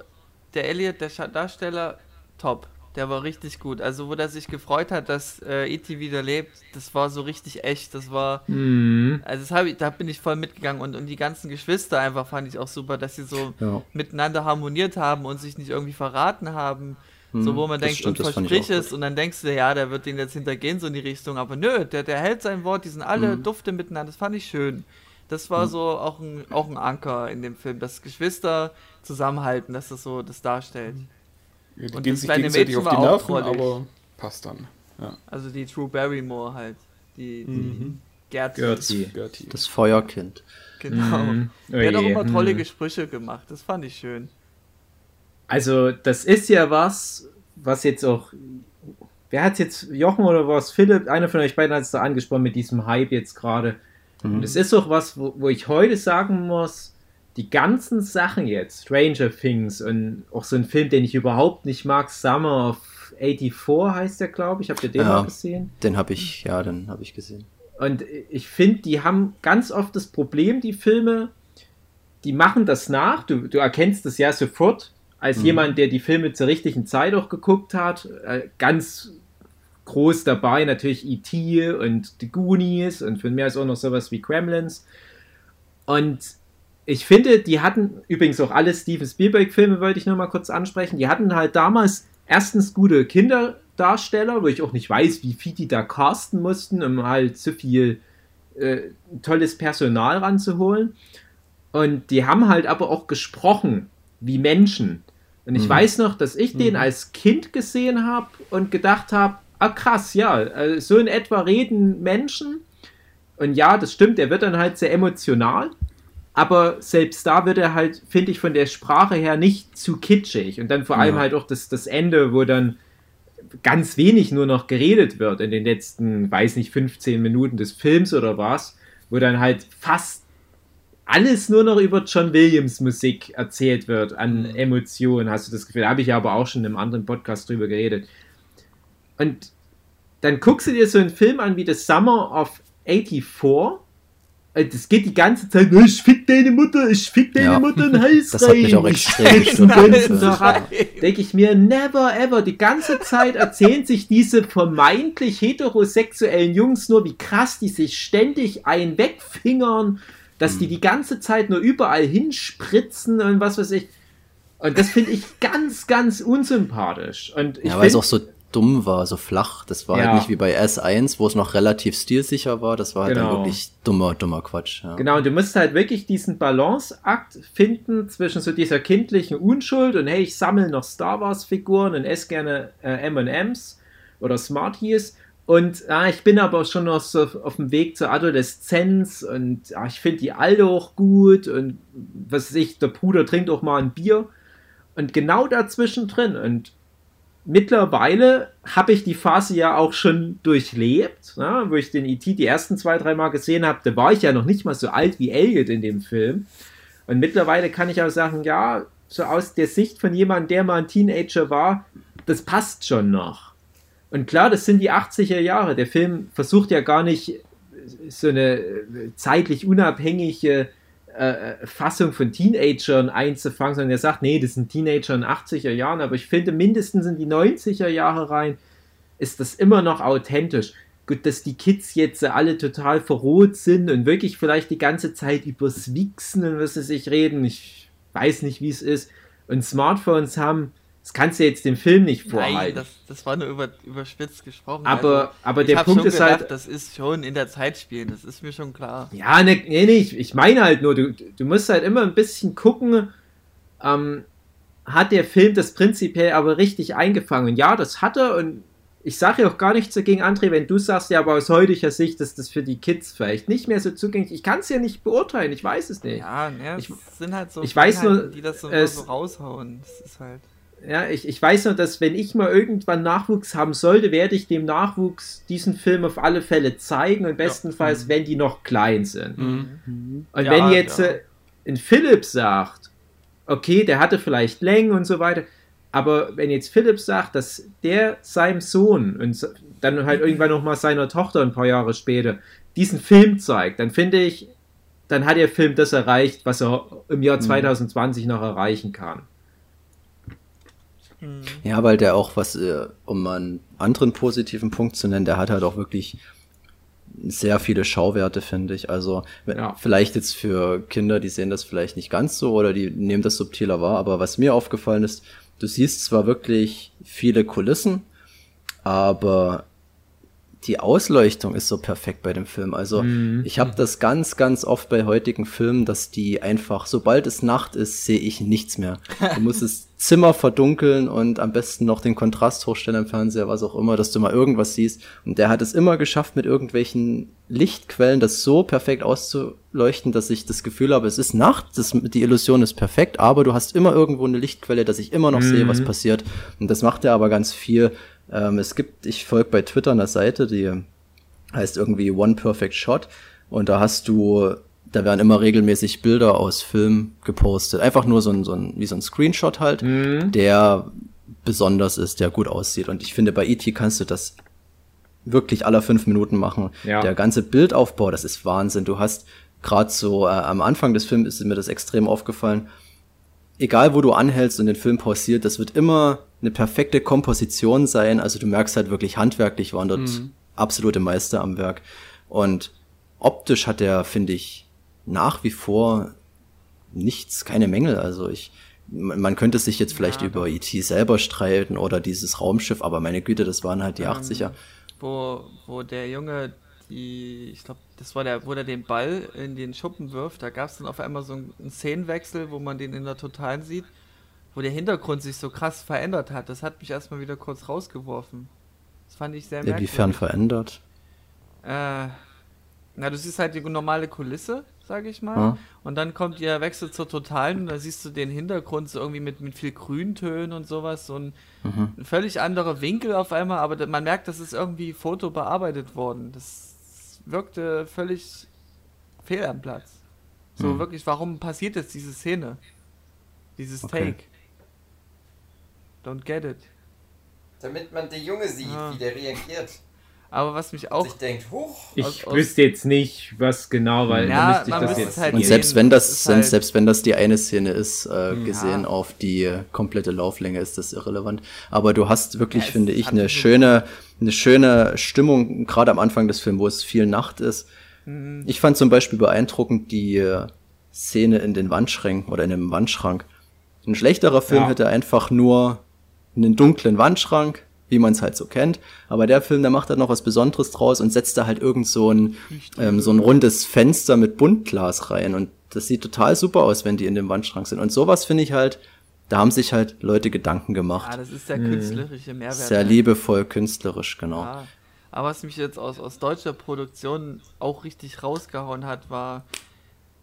der Elliot, der Darsteller, top. Der war richtig gut. Also, wo der sich gefreut hat, dass äh, E.T. wieder lebt, das war so richtig echt. Das war. Mhm. Also, das ich, da bin ich voll mitgegangen. Und, und die ganzen Geschwister einfach fand ich auch super, dass sie so ja. miteinander harmoniert haben und sich nicht irgendwie verraten haben. Mhm, so, wo man denkt, stimmt, und versprich es, und dann denkst du, ja, der wird den jetzt hintergehen, so in die Richtung. Aber nö, der, der hält sein Wort, die sind alle mhm. dufte miteinander. Das fand ich schön. Das war mhm. so auch ein, auch ein Anker in dem Film, dass Geschwister zusammenhalten, dass das so das darstellt. Ja, die und gehen sich gegenseitig auf die Nerven, aber passt dann. Ja. Also die True Barrymore halt. Die, die mhm. Gertie. Gertie. Gertie. Das Feuerkind. Genau. Mhm. Oh der hat auch immer tolle mhm. Gespräche gemacht. Das fand ich schön. Also, das ist ja was, was jetzt auch. Wer hat jetzt, Jochen oder was? Philipp, einer von euch beiden hat es da angesprochen mit diesem Hype jetzt gerade. Mhm. Und es ist auch was, wo, wo ich heute sagen muss, die ganzen Sachen jetzt, Stranger Things und auch so ein Film, den ich überhaupt nicht mag, Summer of 84 heißt der, glaube ich. Habt ihr den ja, mal gesehen? Den habe ich, ja, den habe ich gesehen. Und ich finde, die haben ganz oft das Problem, die Filme, die machen das nach. Du, du erkennst das ja sofort als mhm. jemand, der die Filme zur richtigen Zeit auch geguckt hat. Äh, ganz groß dabei natürlich E.T. und The Goonies und für mehr ist auch noch sowas wie Kremlins. Und ich finde, die hatten übrigens auch alle Steven Spielberg-Filme, wollte ich nur mal kurz ansprechen. Die hatten halt damals erstens gute Kinderdarsteller, wo ich auch nicht weiß, wie viel die da casten mussten, um halt so viel äh, tolles Personal ranzuholen. Und die haben halt aber auch gesprochen wie Menschen. Und ich mhm. weiß noch, dass ich mhm. den als Kind gesehen habe und gedacht habe, ah krass, ja, äh, so in etwa reden Menschen. Und ja, das stimmt, er wird dann halt sehr emotional. Aber selbst da wird er halt, finde ich, von der Sprache her nicht zu kitschig. Und dann vor allem halt auch das, das Ende, wo dann ganz wenig nur noch geredet wird in den letzten, weiß nicht, 15 Minuten des Films oder was, wo dann halt fast alles nur noch über John Williams Musik erzählt wird an mhm. Emotionen, hast du das Gefühl. Da habe ich ja aber auch schon in einem anderen Podcast drüber geredet. Und dann guckst du dir so einen Film an wie The Summer of 84 äh, das geht die ganze Zeit, oh, ich fick deine Mutter, ich fick deine ja. Mutter in Hals Das hat mich auch extrem. Denke ich mir, never ever. Die ganze Zeit erzählen sich diese vermeintlich heterosexuellen Jungs nur, wie krass die sich ständig einen wegfingern, dass hm. die die ganze Zeit nur überall hinspritzen und was weiß ich. Und das finde ich ganz, ganz unsympathisch. Und ich ja, weil es auch so dumm war, so flach. Das war halt ja. halt nicht wie bei S1, wo es noch relativ stilsicher war. Das war halt genau. dann wirklich dummer, dummer Quatsch. Ja. Genau, und du musst halt wirklich diesen Balanceakt finden zwischen so dieser kindlichen Unschuld und hey, ich sammle noch Star Wars Figuren und esse gerne äh, M&M's oder Smarties und ah, ich bin aber schon noch so auf dem Weg zur Adoleszenz und ah, ich finde die Alte auch gut und was weiß ich, der Bruder trinkt auch mal ein Bier und genau dazwischen drin und mittlerweile habe ich die Phase ja auch schon durchlebt, ne, wo ich den E.T. die ersten zwei, drei Mal gesehen habe. Da war ich ja noch nicht mal so alt wie Elliot in dem Film. Und mittlerweile kann ich auch sagen, ja, so aus der Sicht von jemandem, der mal ein Teenager war, das passt schon noch. Und klar, das sind die 80er Jahre. Der Film versucht ja gar nicht so eine zeitlich unabhängige äh, Fassung von Teenagern einzufangen, sondern er sagt, nee, das sind Teenager in 80er Jahren, aber ich finde, mindestens in die 90er Jahre rein ist das immer noch authentisch. Gut, dass die Kids jetzt alle total verroht sind und wirklich vielleicht die ganze Zeit übers Wichsen und was sie sich reden, ich weiß nicht, wie es ist, und Smartphones haben, das kannst du jetzt dem Film nicht vorhalten. Nein, das, das war nur über, überspitzt gesprochen. Aber, also, aber der Punkt ist halt, gedacht, halt. Das ist schon in der Zeit spielen, das ist mir schon klar. Ja, ne, nee, nee, ich, ich meine halt nur, du, du musst halt immer ein bisschen gucken, ähm, hat der Film das prinzipiell aber richtig eingefangen. Ja, das hat er und ich sage ja auch gar nichts dagegen, André, wenn du sagst, ja, aber aus heutiger Sicht ist das für die Kids vielleicht nicht mehr so zugänglich. Ich kann es ja nicht beurteilen, ich weiß es nicht. Ja, ja ich, sind halt so, ich weiß nur, die das so, es, so raushauen. Das ist halt. Ja, ich, ich weiß nur, dass wenn ich mal irgendwann Nachwuchs haben sollte, werde ich dem Nachwuchs diesen Film auf alle Fälle zeigen und bestenfalls, ja. wenn die noch klein sind. Mhm. Und ja, wenn jetzt ja. äh, ein Philipp sagt, okay, der hatte vielleicht Längen und so weiter, aber wenn jetzt Philipp sagt, dass der seinem Sohn und dann halt irgendwann noch mal seiner Tochter ein paar Jahre später diesen Film zeigt, dann finde ich, dann hat der Film das erreicht, was er im Jahr 2020 mhm. noch erreichen kann. Ja, weil der auch was, äh, um einen anderen positiven Punkt zu nennen, der hat halt auch wirklich sehr viele Schauwerte, finde ich. Also ja. vielleicht jetzt für Kinder, die sehen das vielleicht nicht ganz so oder die nehmen das subtiler wahr, aber was mir aufgefallen ist, du siehst zwar wirklich viele Kulissen, aber die Ausleuchtung ist so perfekt bei dem Film. Also mhm. ich habe das ganz, ganz oft bei heutigen Filmen, dass die einfach, sobald es Nacht ist, sehe ich nichts mehr. Du musst das Zimmer verdunkeln und am besten noch den Kontrast hochstellen im Fernseher, was auch immer, dass du mal irgendwas siehst. Und der hat es immer geschafft, mit irgendwelchen Lichtquellen das so perfekt auszuleuchten, dass ich das Gefühl habe, es ist Nacht, das, die Illusion ist perfekt, aber du hast immer irgendwo eine Lichtquelle, dass ich immer noch mhm. sehe, was mhm. passiert. Und das macht er aber ganz viel ähm, es gibt, ich folge bei Twitter einer Seite, die heißt irgendwie One Perfect Shot. Und da hast du, da werden immer regelmäßig Bilder aus Filmen gepostet. Einfach nur so ein, so ein wie so ein Screenshot halt, mhm. der besonders ist, der gut aussieht. Und ich finde, bei E.T. kannst du das wirklich aller fünf Minuten machen. Ja. Der ganze Bildaufbau, das ist Wahnsinn. Du hast gerade so äh, am Anfang des Films ist mir das extrem aufgefallen. Egal wo du anhältst und den Film pausiert, das wird immer eine perfekte Komposition sein. Also du merkst halt wirklich handwerklich waren dort mhm. absolute Meister am Werk. Und optisch hat er, finde ich, nach wie vor nichts, keine Mängel. Also ich, man könnte sich jetzt vielleicht ja. über E.T. selber streiten oder dieses Raumschiff, aber meine Güte, das waren halt die ähm, 80er. Wo, wo der Junge die, ich glaube, das war der, wo der den Ball in den Schuppen wirft. Da gab es dann auf einmal so einen, einen Szenenwechsel, wo man den in der Totalen sieht, wo der Hintergrund sich so krass verändert hat. Das hat mich erstmal wieder kurz rausgeworfen. Das fand ich sehr merkwürdig. Inwiefern verändert? Äh, na, du siehst halt die normale Kulisse, sage ich mal. Ja. Und dann kommt der Wechsel zur Totalen und da siehst du den Hintergrund so irgendwie mit, mit viel Grüntönen und sowas. So ein, Mhm. ein völlig anderer Winkel auf einmal, aber man merkt, das ist irgendwie Foto bearbeitet worden. Das wirkte völlig fehl am Platz. So Mhm. wirklich, warum passiert jetzt diese Szene? Dieses Okay. Take. Don't get it. Damit man den Junge sieht, Ah. wie der reagiert. Aber was mich auch denkt, huch, Ich Aus- aus- wüsste jetzt nicht, was genau, weil Ja, müsste ich man das müsste jetzt halt Und selbst wenn das, halt- selbst wenn das die eine Szene ist, äh, Ja. gesehen auf die komplette Lauflänge, ist das irrelevant. Aber du hast wirklich, Ja, finde ich, eine schöne, eine schöne Stimmung, gerade am Anfang des Films, wo es viel Nacht ist. Mhm. Ich fand zum Beispiel beeindruckend die äh, Szene in den Wandschränken oder in einem Wandschrank. Ein schlechterer Film Ja. hätte einfach nur einen dunklen Wandschrank, wie man es halt so kennt. Aber der Film, der macht da noch was Besonderes draus und setzt da halt irgend so ein, ähm, so ein rundes Fenster mit Buntglas rein. Und das sieht total super aus, wenn die in dem Wandschrank sind. Und sowas finde ich halt, da haben sich halt Leute Gedanken gemacht. Ah, das ist der künstlerische Mehrwert. Sehr ne? liebevoll, künstlerisch, genau. Ja. Aber was mich jetzt aus, aus deutscher Produktion auch richtig rausgehauen hat, war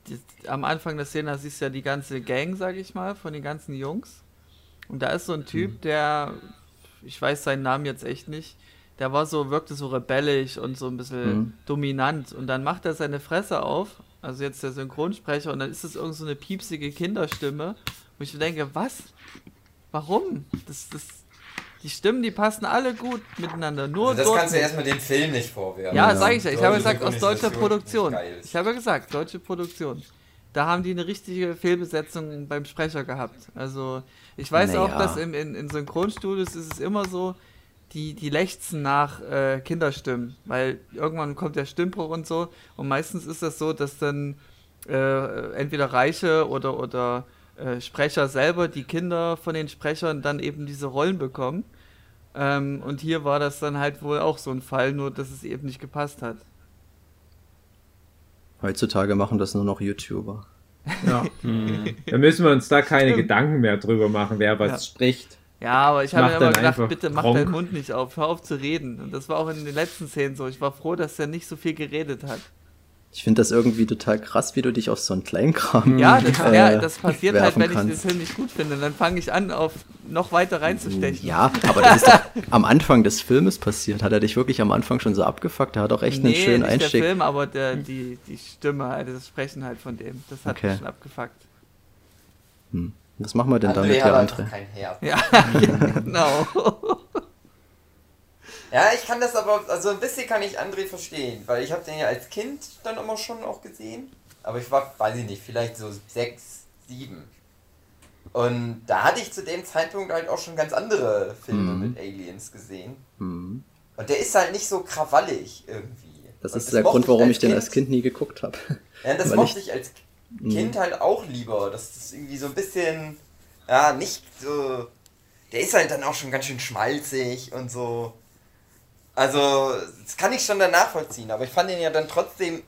die, am Anfang der Szene, da siehst du ja die ganze Gang, sag ich mal, von den ganzen Jungs. Und da ist so ein Typ, der, ich weiß seinen Namen jetzt echt nicht, der war so, wirkte so rebellisch und so ein bisschen Mhm. dominant. Und dann macht er seine Fresse auf, also jetzt der Synchronsprecher, und dann ist es irgend so eine piepsige Kinderstimme, wo ich denke, was? Warum? Das, das, die Stimmen, die passen alle gut miteinander. Nur Also das dort kannst du erstmal dem Film nicht vorwerfen. Ja, Ja. sag ich ja. Ich Deutsche habe gesagt, aus deutscher Produktion. Ich habe ja gesagt, deutsche Produktion. Da haben die eine richtige Fehlbesetzung beim Sprecher gehabt. Also, ich weiß Naja. auch, dass im, in, in Synchronstudios ist es immer so, die, die lechzen nach äh, Kinderstimmen, weil irgendwann kommt der Stimmbruch und so. Und meistens ist das so, dass dann äh, entweder Reiche oder, oder äh, Sprecher selber, die Kinder von den Sprechern, dann eben diese Rollen bekommen. Ähm, und hier war das dann halt wohl auch so ein Fall, nur dass es eben nicht gepasst hat. Heutzutage machen das nur noch YouTuber. Ja. Da müssen wir uns da keine Stimmt. Gedanken mehr drüber machen, wer was Ja. spricht. Ja, aber ich habe immer gedacht, bitte mach Gronk. deinen Mund nicht auf, hör auf zu reden. Und das war auch in den letzten Szenen so. Ich war froh, dass er nicht so viel geredet hat. Ich finde das irgendwie total krass, wie du dich auf so einen Kleinkram. Ja, das, äh, ja, das passiert halt, wenn ich den kannst. Film nicht gut finde. Dann fange ich an, auf noch weiter reinzustechen. Ja, aber das ist doch am Anfang des Filmes passiert. Hat er dich wirklich am Anfang schon so abgefuckt? Er hat auch echt einen nee, schönen nicht Einstieg. der Film, aber der, die, die Stimme, halt, das Sprechen halt von dem. Das hat Okay. mich schon abgefuckt. Hm. Was machen wir denn André damit, einfach André? kein Herz. Ja, ja genau. Ja, ich kann das aber, also ein bisschen kann ich André verstehen, weil ich habe den ja als Kind dann immer schon auch gesehen. Aber ich war, weiß ich nicht, vielleicht so sechs, sieben. Und da hatte ich zu dem Zeitpunkt halt auch schon ganz andere Filme Mhm. mit Aliens gesehen. Hm. Und der ist halt nicht so krawallig irgendwie. Das ist der mochte Grund, warum ich den als Kind nie geguckt habe. Ja, das mochte ich- als Mhm. Kind halt auch lieber. Das ist irgendwie so ein bisschen, ja, nicht so. Der ist halt dann auch schon ganz schön schmalzig und so. Also, das kann ich schon dann nachvollziehen, aber ich fand den ja dann trotzdem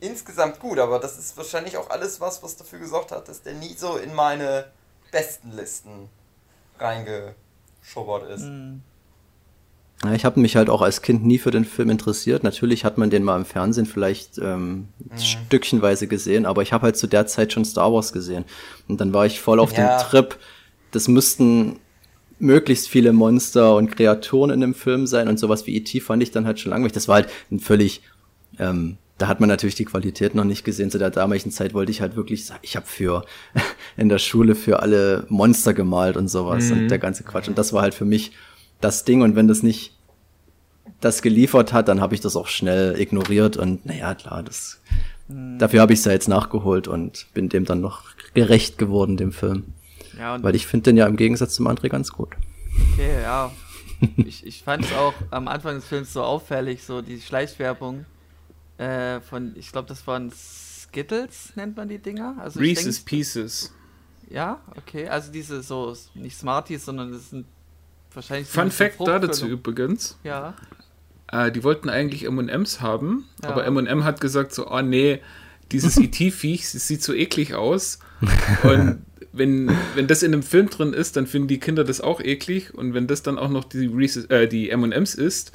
insgesamt gut. Aber das ist wahrscheinlich auch alles was, was dafür gesorgt hat, dass der nie so in meine besten Listen reingeschubbert ist. Hm. Ja, ich habe mich halt auch als Kind nie für den Film interessiert. Natürlich hat man den mal im Fernsehen vielleicht ähm, Mhm. stückchenweise gesehen, aber ich habe halt zu der Zeit schon Star Wars gesehen. Und dann war ich voll auf Ja. dem Trip. Das müssten möglichst viele Monster und Kreaturen in dem Film sein und sowas wie E.T. fand ich dann halt schon langweilig. Das war halt ein völlig, ähm, da hat man natürlich die Qualität noch nicht gesehen. Zu der damaligen Zeit wollte ich halt wirklich sagen, ich habe für in der Schule für alle Monster gemalt und sowas Mhm. und der ganze Quatsch. Und das war halt für mich das Ding. Und wenn das nicht das geliefert hat, dann habe ich das auch schnell ignoriert und naja, klar, das dafür habe ich es ja jetzt nachgeholt und bin dem dann noch gerecht geworden, dem Film. Ja, und Weil ich finde den ja im Gegensatz zum André ganz gut. Okay, ja. Ich, ich fand es auch am Anfang des Films so auffällig, so die Schleichwerbung äh, von, ich glaube, das waren Skittles, nennt man die Dinger. Also Reese's denk- Pieces. Ja, okay. Also diese so, nicht Smarties, sondern das sind wahrscheinlich. so Fun Fact da dazu übrigens. Ja. äh, die wollten eigentlich M&M's haben, ja. aber M&M hat gesagt so, oh nee, dieses ET-Viech, sieht so eklig aus und wenn, wenn das in einem Film drin ist, dann finden die Kinder das auch eklig und wenn das dann auch noch die, äh, die M&M's ist,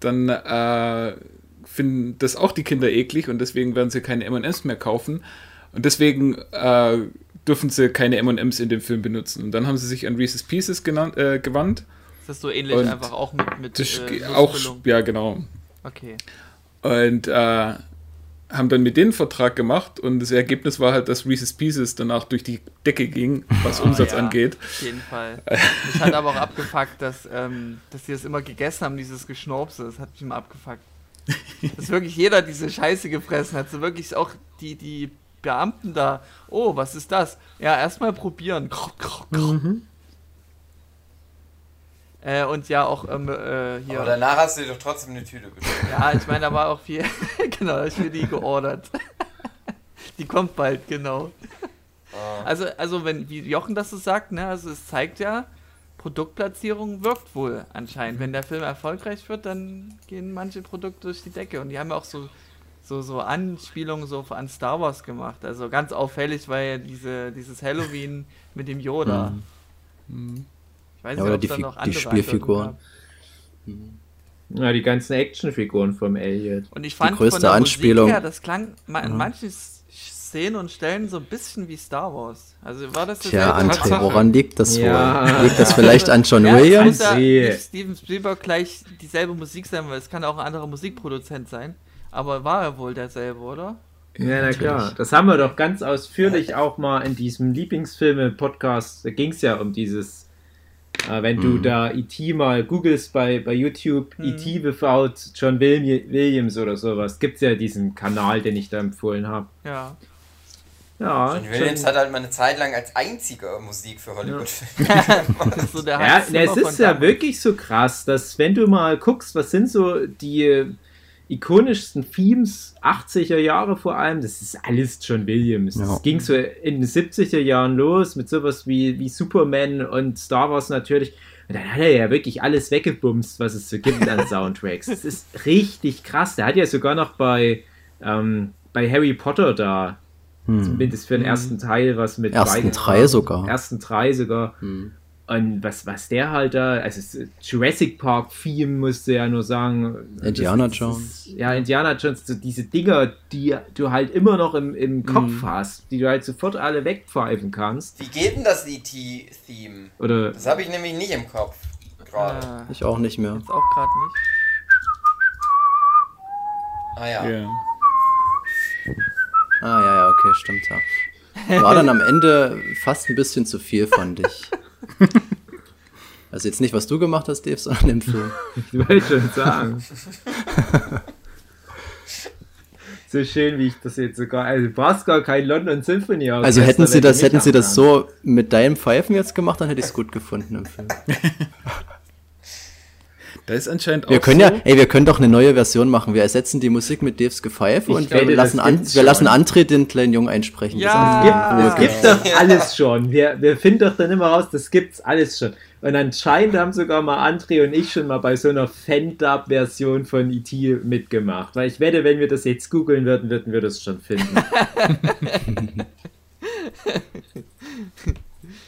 dann äh, finden das auch die Kinder eklig und deswegen werden sie keine M&M's mehr kaufen und deswegen äh, dürfen sie keine M&M's in dem Film benutzen und dann haben sie sich an Reese's Pieces genannt, äh, gewandt. Ist das so ähnlich und einfach auch mit, mit das, äh, auch ja genau. Okay. Und äh, haben dann mit denen einen Vertrag gemacht und das Ergebnis war halt, dass Reese's Pieces danach durch die Decke ging, was oh, Umsatz ja, angeht. Auf jeden Fall. mich hat aber auch abgefuckt, dass, ähm, dass die das immer gegessen haben, dieses Geschnorpse. Das hat mich immer abgefuckt. dass wirklich jeder diese Scheiße gefressen hat. So wirklich auch die, die Beamten da. Oh, was ist das? Ja, erstmal probieren. Mhm. Äh, und ja, auch ähm, äh, hier. Aber danach hast du dir doch trotzdem eine Tüte bestellt. Ja, ich meine, da war auch viel. genau, ich mir die geordert. die kommt bald, genau. Ah. Also, also, wenn, wie Jochen das so sagt, ne, also es zeigt ja, Produktplatzierung wirkt wohl anscheinend. Wenn der Film erfolgreich wird, dann gehen manche Produkte durch die Decke. Und die haben ja auch so, so, so Anspielungen so an Star Wars gemacht. Also ganz auffällig war ja diese, dieses Halloween mit dem Yoda. Mhm. Mhm. Weiß ja, oder die, noch die Spielfiguren. Ja, die ganzen Actionfiguren vom Elliot. Und ich fand die größte von der Anspielung. Musik her, das klang an mhm. manchen Szenen und Stellen so ein bisschen wie Star Wars. Also war das Tja, André, woran liegt das ja. wohl? Liegt das vielleicht an John ja, Williams? Muss ja Steven Spielberg gleich dieselbe Musik sein, weil es kann auch ein anderer Musikproduzent sein. Aber war er wohl derselbe, oder? Ja, na klar. Das haben wir doch ganz ausführlich auch mal in diesem Lieblingsfilme-Podcast. Da ging es ja um dieses äh, wenn du mhm. da E.T. mal googelst bei, bei YouTube, mhm. E.T. without John Williams oder sowas, gibt es ja diesen Kanal, den ich da empfohlen habe. Ja. Ja, John Williams John... hat halt mal eine Zeit lang als einziger Musik für Hollywood. Ja, so ja es ist ja wirklich so krass, dass wenn du mal guckst, was sind so die ikonischsten Themes 80er Jahre vor allem, das ist alles John Williams. Ja. Das ging so in den 70er Jahren los mit sowas wie, wie Superman und Star Wars natürlich. Und dann hat er ja wirklich alles weggebumst, was es so gibt an Soundtracks. Das ist richtig krass. Der hat ja sogar noch bei, ähm, bei Harry Potter da, hm. zumindest für den hm. ersten Teil, was mit ersten drei sogar. Ersten drei sogar. Hm. Und was, was der halt da, also Jurassic Park Theme musste ja nur sagen. Indiana das, Jones. Ist, ja, Indiana Jones, so diese Dinger, die du halt immer noch im, im Kopf mhm. hast, die du halt sofort alle wegpfeifen kannst. Wie geht denn das E.T.-Theme? Oder das habe ich nämlich nicht im Kopf. Gerade. Ah, ich auch nicht mehr. Jetzt auch gerade nicht. Ah ja. Yeah. Ah ja, ja, okay, stimmt ja. War dann am Ende fast ein bisschen zu viel, fand ich. Also jetzt nicht, was du gemacht hast, Dave, sondern im Film. Ich wollte schon sagen. so schön, wie ich das jetzt sogar. Also brauchst gar kein London Symphony aus. Also hätten sie das, hätten sie das so mit deinem Pfeifen jetzt gemacht, dann hätte ich es gut gefunden im Film. Da ist anscheinend auch. Wir können so. ja, ey, wir können doch eine neue Version machen. Wir ersetzen die Musik mit Daves Gepfeife und wir lassen, an, wir lassen André den kleinen Jungen einsprechen. Ja, das, gibt, das gibt doch alles schon. Wir, wir finden doch dann immer raus, das gibt's alles schon. Und anscheinend haben sogar mal André und ich schon mal bei so einer Fan-Dub-Version von E.T. mitgemacht. Weil ich wette, wenn wir das jetzt googeln würden, würden wir das schon finden.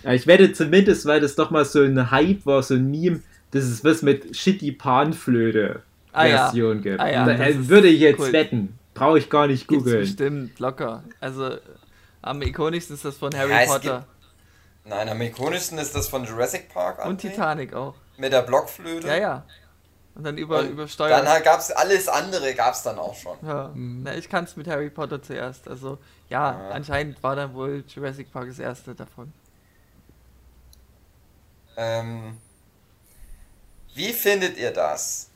ja, ich wette zumindest, weil das doch mal so ein Hype war, so ein Meme dass es was mit Shitty Panflöte Version ah, ja. gibt. Ah, ja, da, würde ich jetzt cool. wetten. Brauche ich gar nicht googeln. Stimmt, locker. Also am ikonischsten ist das von Harry ja, Potter. Nein, am ikonischsten ist das von Jurassic Park. Und Titanic auch. Mit der Blockflöte. Ja, ja. Und dann über, und übersteuert. Dann gab es alles andere, gab es dann auch schon. Ja, mhm. Na, ich kann es mit Harry Potter zuerst. Also ja, ja, anscheinend war dann wohl Jurassic Park das erste davon. Ähm, wie findet ihr das,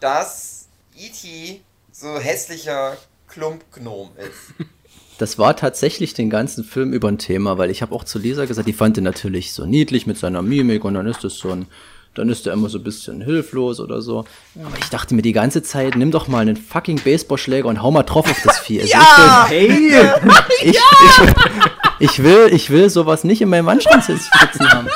dass E.T. so hässlicher Klumpgnom ist? Das war tatsächlich den ganzen Film über ein Thema, weil ich habe auch zu Lisa gesagt, die fand ihn natürlich so niedlich mit seiner Mimik und dann ist das so ein, dann ist er immer so ein bisschen hilflos oder so. Aber ich dachte mir die ganze Zeit, nimm doch mal einen fucking Baseballschläger und hau mal drauf auf das Vieh. Ja! Ich will, hey! ich, ja! Ich, ich, will, ich will sowas nicht in meinem Anstand sitzen haben.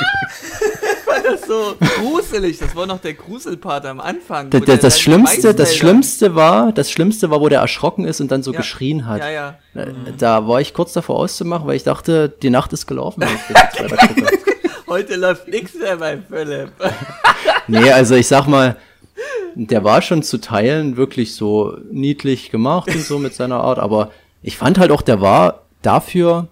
So gruselig. Das war noch der Gruselpart am Anfang. Das, das, das Schlimmste, das Schlimmste war, das Schlimmste war, wo der erschrocken ist und dann so ja. geschrien hat. Ja, ja. Da, da, war ich kurz davor auszumachen, weil ich dachte, die Nacht ist gelaufen. Heute läuft nichts mehr beim Philipp. nee, also ich sag mal, der war schon zu Teilen wirklich so niedlich gemacht und so mit seiner Art, aber ich fand halt auch, der war dafür,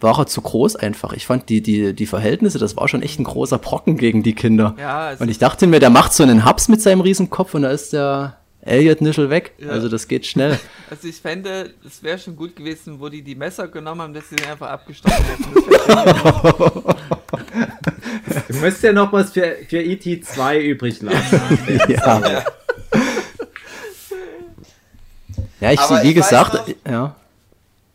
war er zu groß einfach. Ich fand die, die, die Verhältnisse, das war schon echt ein großer Brocken gegen die Kinder. Ja, und ich dachte mir, der macht so einen Haps mit seinem Riesenkopf und da ist der Elliot-Nischel weg. Ja. Also das geht schnell. Also ich fände, es wäre schon gut gewesen, wo die die Messer genommen haben, dass sie den einfach abgestochen hätten. du musst ja noch was für, für ET 2 übrig lassen. ja. Ja, ich, Aber wie ich gesagt, noch, ja.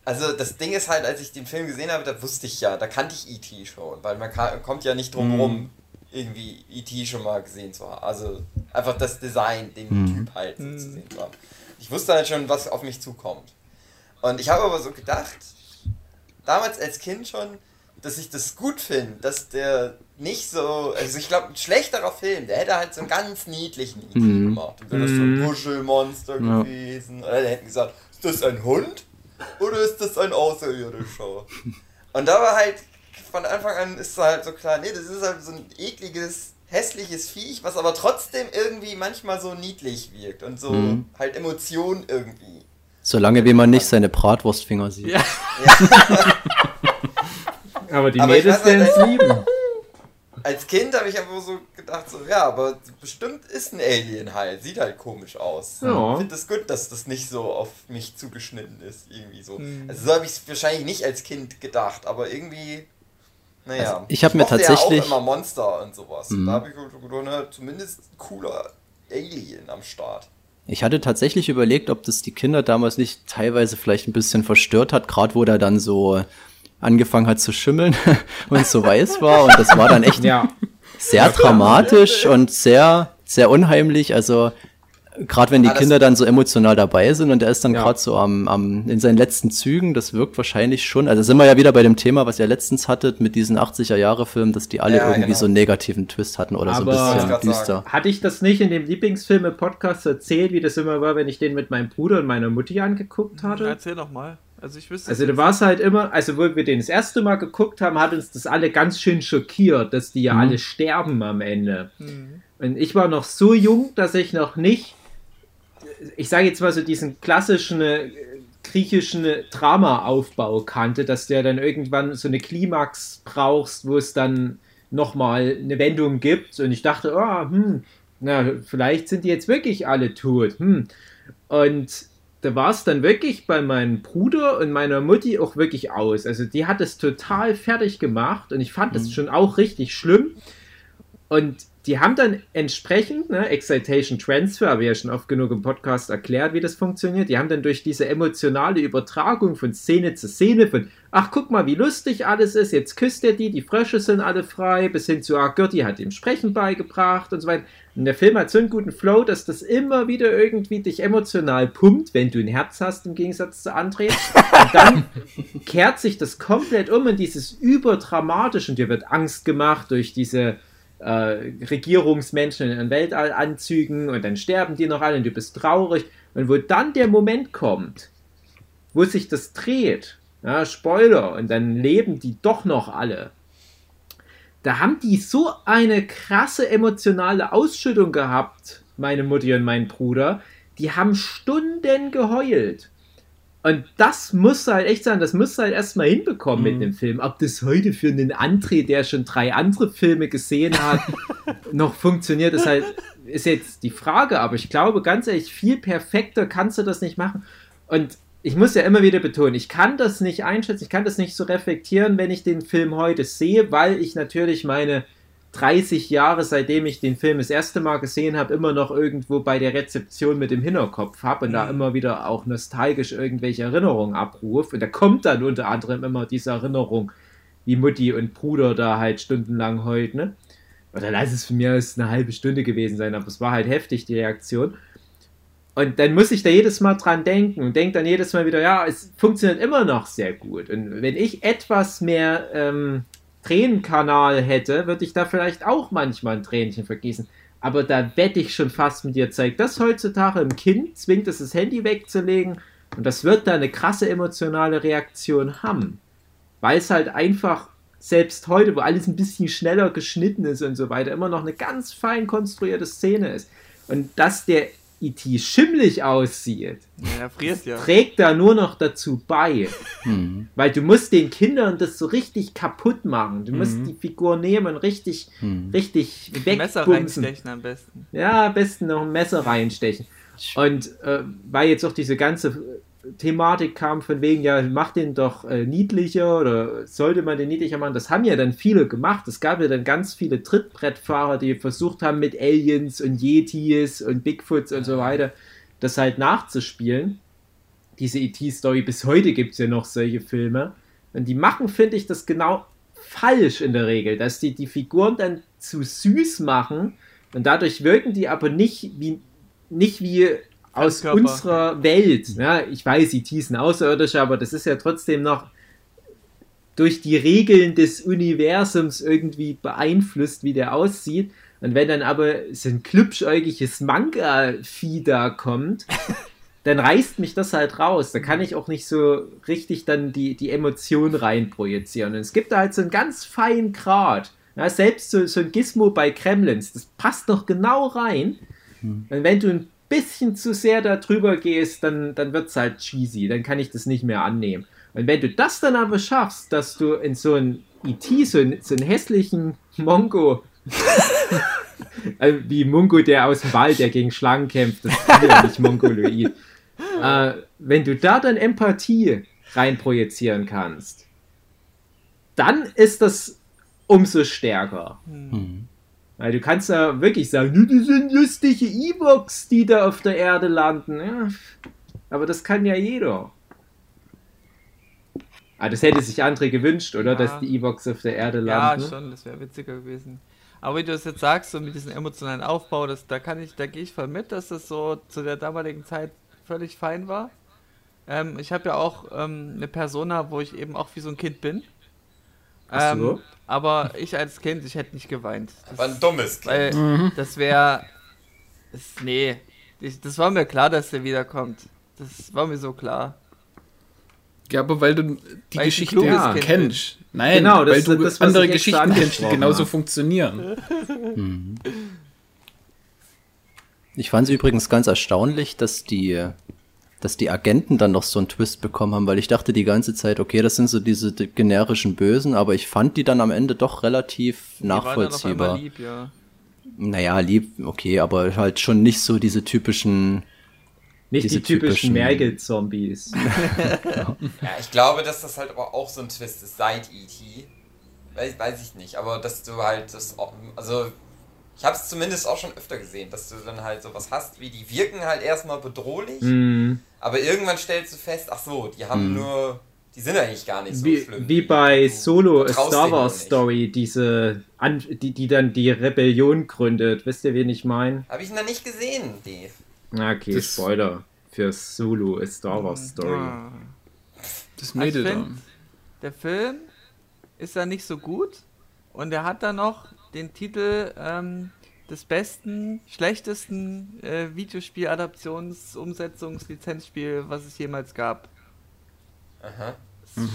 Also das Ding ist halt, als ich den Film gesehen habe, da wusste ich ja, da kannte ich E.T. schon, weil man kann, kommt ja nicht drum mhm. rum, irgendwie E.T. schon mal gesehen zu haben. Also einfach das Design, den mhm. Typ halt so mhm. zu sehen zu haben. Ich wusste halt schon, was auf mich zukommt. Und ich habe aber so gedacht, damals als Kind schon, dass ich das gut finde, dass der nicht so, also ich glaube, ein schlechterer Film, der hätte halt so einen ganz niedlichen E.T. Mhm. gemacht. Dann wäre das so ein mhm. Muschelmonster ja. gewesen. Oder der hätten gesagt, ist das ein Hund? Oder ist das ein Außerirdischer? Und da war halt, von Anfang an ist halt so klar, nee, das ist halt so ein ekliges, hässliches Viech, was aber trotzdem irgendwie manchmal so niedlich wirkt und so mhm. halt Emotionen irgendwie. Solange wie man nicht seine Bratwurstfinger sieht. Ja. ja. aber die aber Mädels werden es lieben als Kind habe ich einfach so gedacht, so, ja, aber bestimmt ist ein Alien halt. Sieht halt komisch aus. Ja. Ich finde es das gut, dass das nicht so auf mich zugeschnitten ist, irgendwie so. Mhm. Also so habe ich es wahrscheinlich nicht als Kind gedacht, aber irgendwie, naja. Also ich habe mir tatsächlich... Ja auch immer Monster und sowas. Mhm. Und da habe ich gedacht, na, zumindest ein cooler Alien am Start. Ich hatte tatsächlich überlegt, ob das die Kinder damals nicht teilweise vielleicht ein bisschen verstört hat, gerade wo da dann so angefangen hat zu schimmeln und so weiß war. Und das war dann echt ja. sehr dramatisch und sehr, sehr unheimlich. Also gerade wenn die ja, Kinder dann so emotional dabei sind und er ist dann ja. gerade so am, am, in seinen letzten Zügen, das wirkt wahrscheinlich schon. Also sind wir ja wieder bei dem Thema, was ihr letztens hattet mit diesen 80er-Jahre-Filmen, dass die alle ja, irgendwie genau. so einen negativen Twist hatten oder Aber so ein bisschen düster. Sagen. Hatte ich das nicht in dem Lieblingsfilme-Podcast erzählt, wie das immer war, wenn ich den mit meinem Bruder und meiner Mutti angeguckt hatte? Erzähl doch mal. Also ich wüsste. Also da war es halt immer, also wo wir den das erste Mal geguckt haben, hat uns das alle ganz schön schockiert, dass die ja mhm. alle sterben am Ende. Mhm. Und ich war noch so jung, dass ich noch nicht, ich sage jetzt mal so diesen klassischen äh, griechischen Drama-Aufbau kannte, dass du ja dann irgendwann so eine Klimax brauchst, wo es dann nochmal eine Wendung gibt. Und ich dachte, oh, hm, na, vielleicht sind die jetzt wirklich alle tot. Hm. Und da war es dann wirklich bei meinem Bruder und meiner Mutti auch wirklich aus. Also die hat es total fertig gemacht und ich fand das mhm. schon auch richtig schlimm. Und die haben dann entsprechend, ne, Excitation Transfer, habe ich ja schon oft genug im Podcast erklärt, wie das funktioniert. Die haben dann durch diese emotionale Übertragung von Szene zu Szene, von, ach, guck mal, wie lustig alles ist, jetzt küsst er die, die Frösche sind alle frei, bis hin zu, ah, Gertie hat ihm Sprechen beigebracht und so weiter. Und der Film hat so einen guten Flow, dass das immer wieder irgendwie dich emotional pumpt, wenn du ein Herz hast, im Gegensatz zu André. Und dann kehrt sich das komplett um in dieses überdramatische und dir wird Angst gemacht durch diese äh, Regierungsmenschen in Weltallanzügen und dann sterben die noch alle und du bist traurig. Und wo dann der Moment kommt, wo sich das dreht, ja, Spoiler, und dann leben die doch noch alle. Da haben die so eine krasse emotionale Ausschüttung gehabt, meine Mutti und mein Bruder. Die haben Stunden geheult. Und das muss halt echt sein, das muss halt erstmal hinbekommen mhm. mit dem Film. Ob das heute für einen André, der schon drei andere Filme gesehen hat, noch funktioniert, ist halt, ist jetzt die Frage. Aber ich glaube, ganz ehrlich, viel perfekter kannst du das nicht machen. Und ich muss ja immer wieder betonen, ich kann das nicht einschätzen, ich kann das nicht so reflektieren, wenn ich den Film heute sehe, weil ich natürlich meine 30 Jahre, seitdem ich den Film das erste Mal gesehen habe, immer noch irgendwo bei der Rezeption mit dem Hinterkopf habe und mhm. da immer wieder auch nostalgisch irgendwelche Erinnerungen abrufe. Und da kommt dann unter anderem immer diese Erinnerung, wie Mutti und Bruder da halt stundenlang heult, ne? Oder lass es für mich eine halbe Stunde gewesen sein, aber es war halt heftig, die Reaktion. Und dann muss ich da jedes Mal dran denken und denke dann jedes Mal wieder, ja, es funktioniert immer noch sehr gut. Und wenn ich etwas mehr ähm, Tränenkanal hätte, würde ich da vielleicht auch manchmal ein Tränchen vergießen. Aber da wette ich schon fast mit dir, zeigt das heutzutage im Kind, zwingt es das Handy wegzulegen und das wird da eine krasse emotionale Reaktion haben. Weil es halt einfach selbst heute, wo alles ein bisschen schneller geschnitten ist und so weiter, immer noch eine ganz fein konstruierte Szene ist. Und dass der E.T. schimmlig aussieht, Ja, friert ja. trägt da nur noch dazu bei. Weil du musst den Kindern das so richtig kaputt machen. Du musst die Figur nehmen und richtig, richtig Messer wegbumsen. reinstechen am besten. Ja, am besten noch ein Messer reinstechen. Und äh, weil jetzt auch diese ganze Thematik kam von wegen, ja, mach den doch äh, niedlicher oder sollte man den niedlicher machen, das haben ja dann viele gemacht. Es gab ja dann ganz viele Trittbrettfahrer, die versucht haben mit Aliens und Yetis und Bigfoots und so weiter, das halt nachzuspielen. Diese E.T.-Story, bis heute gibt es ja noch solche Filme. Und die machen, finde ich, das genau falsch in der Regel, dass die die Figuren dann zu süß machen und dadurch wirken die aber nicht wie, nicht wie aus unserer Welt. Ja, ich weiß, E.T. sind Außerirdische, aber das ist ja trotzdem noch durch die Regeln des Universums irgendwie beeinflusst, wie der aussieht. Und wenn dann aber so ein klübschäugiges Manga-Vieh da kommt, dann reißt mich das halt raus. Da kann ich auch nicht so richtig dann die, die Emotion reinprojizieren. Und es gibt da halt so einen ganz feinen Grad. Ja, selbst so, so ein Gizmo bei Kremlins, das passt doch genau rein. Und wenn du ein bisschen zu sehr da drüber gehst, dann, dann wird es halt cheesy. Dann kann ich das nicht mehr annehmen. Und wenn du das dann aber schaffst, dass du in so einen E.T., so einen, so einen hässlichen Mongo, äh, wie Mungo, der aus dem Wald, der gegen Schlangen kämpft, das ist ja nicht Mongoloid. Äh, wenn du da dann Empathie reinprojizieren kannst, dann ist das umso stärker. Weil du kannst ja wirklich sagen, "Nu, das sind lustige E-Box, die da auf der Erde landen. Ja, aber das kann ja jeder. Ah, das hätte sich André gewünscht, oder? Ja. Dass die E-Box auf der Erde Ja, landen. schon, das wäre witziger gewesen. Aber wie du es jetzt sagst, so mit diesem emotionalen Aufbau, das, da kann ich, da gehe ich voll mit, dass das so zu der damaligen Zeit völlig fein war. Ähm, ich habe ja auch ähm, eine Persona, wo ich eben auch wie so ein Kind bin. Ach so. Ähm, aber ich als Kind, ich hätte nicht geweint. Das, War ein dummes Kind. weil das wäre. Nee. Ich, das war mir klar, dass der wiederkommt. Das war mir so klar. Ja, aber weil du die Weil Geschichte kluges Kind kennst. Nein, Genau, weil das- du das, was andere Geschichten kennst, die genauso funktionieren. Ich fand es übrigens ganz erstaunlich, dass die, dass die Agenten dann noch so einen Twist bekommen haben, weil ich dachte die ganze Zeit, okay, das sind so diese generischen Bösen, aber ich fand die dann am Ende doch relativ Die waren dann auf einmal nachvollziehbar. lieb, ja. Naja, lieb, okay, aber halt schon nicht so diese typischen. Nicht diese die typischen typischen- Merkel-Zombies. Ja, ich glaube, dass das halt aber auch so ein Twist ist seit E.T. Weiß, weiß ich nicht, aber dass du halt das also ich habe es zumindest auch schon öfter gesehen, dass du dann halt sowas hast, wie die wirken halt erstmal bedrohlich, Mm, aber irgendwann stellst du fest, ach so, die haben nur, die sind eigentlich gar nicht so wie, schlimm. wie bei Du Solo Star Wars. Story, diese, An die, die dann die Rebellion gründet. Wisst ihr, wen ich meine? Habe ich noch nicht gesehen, Dave. Okay, Das- Spoiler für Solo A Star Wars Story. Ah. Das Mädel da. find- Der Film ist ja nicht so gut und er hat dann noch den Titel ähm, des besten, schlechtesten äh, Videospiel-Adaptions-, Umsetzungs-, Lizenzspiel, was es jemals gab. Aha.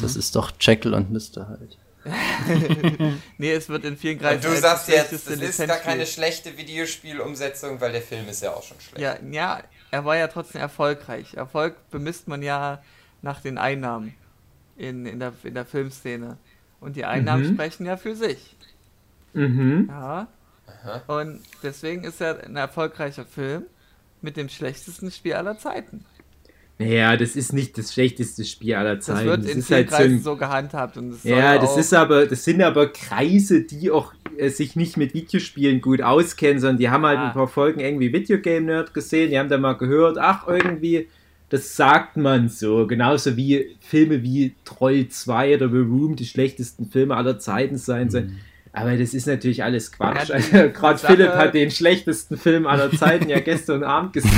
Das ist doch Jekyll und Mr. halt. Nee, es wird in vielen Und Kreisen du als sagst das jetzt, es ist gar Lizenzspiel. keine schlechte Videospielumsetzung, weil der Film ist ja auch schon schlecht. Ja, ja, er war ja trotzdem erfolgreich. Erfolg bemisst man ja nach den Einnahmen in, in, der, in der Filmszene. Und die Einnahmen Mhm. sprechen ja für sich. Mhm. Ja. Und deswegen ist er ein erfolgreicher Film mit dem schlechtesten Spiel aller Zeiten. Naja, das ist nicht das schlechteste Spiel aller Das Zeiten. wird Das in ist vielen halt so Kreisen ein so gehandhabt. Und soll Ja, das ist aber, das sind aber Kreise, die auch äh, sich nicht mit Videospielen gut auskennen, sondern die haben halt Ah. ein paar Folgen irgendwie Videogame Nerd gesehen, die haben da mal gehört, ach irgendwie, das sagt man so, genauso wie Filme wie Troll 2 oder The Room die schlechtesten Filme aller Zeiten sein sollen. Aber das ist natürlich alles Quatsch. Also, Gerade Philipp hat den schlechtesten Film aller Zeiten ja gestern Abend gesehen.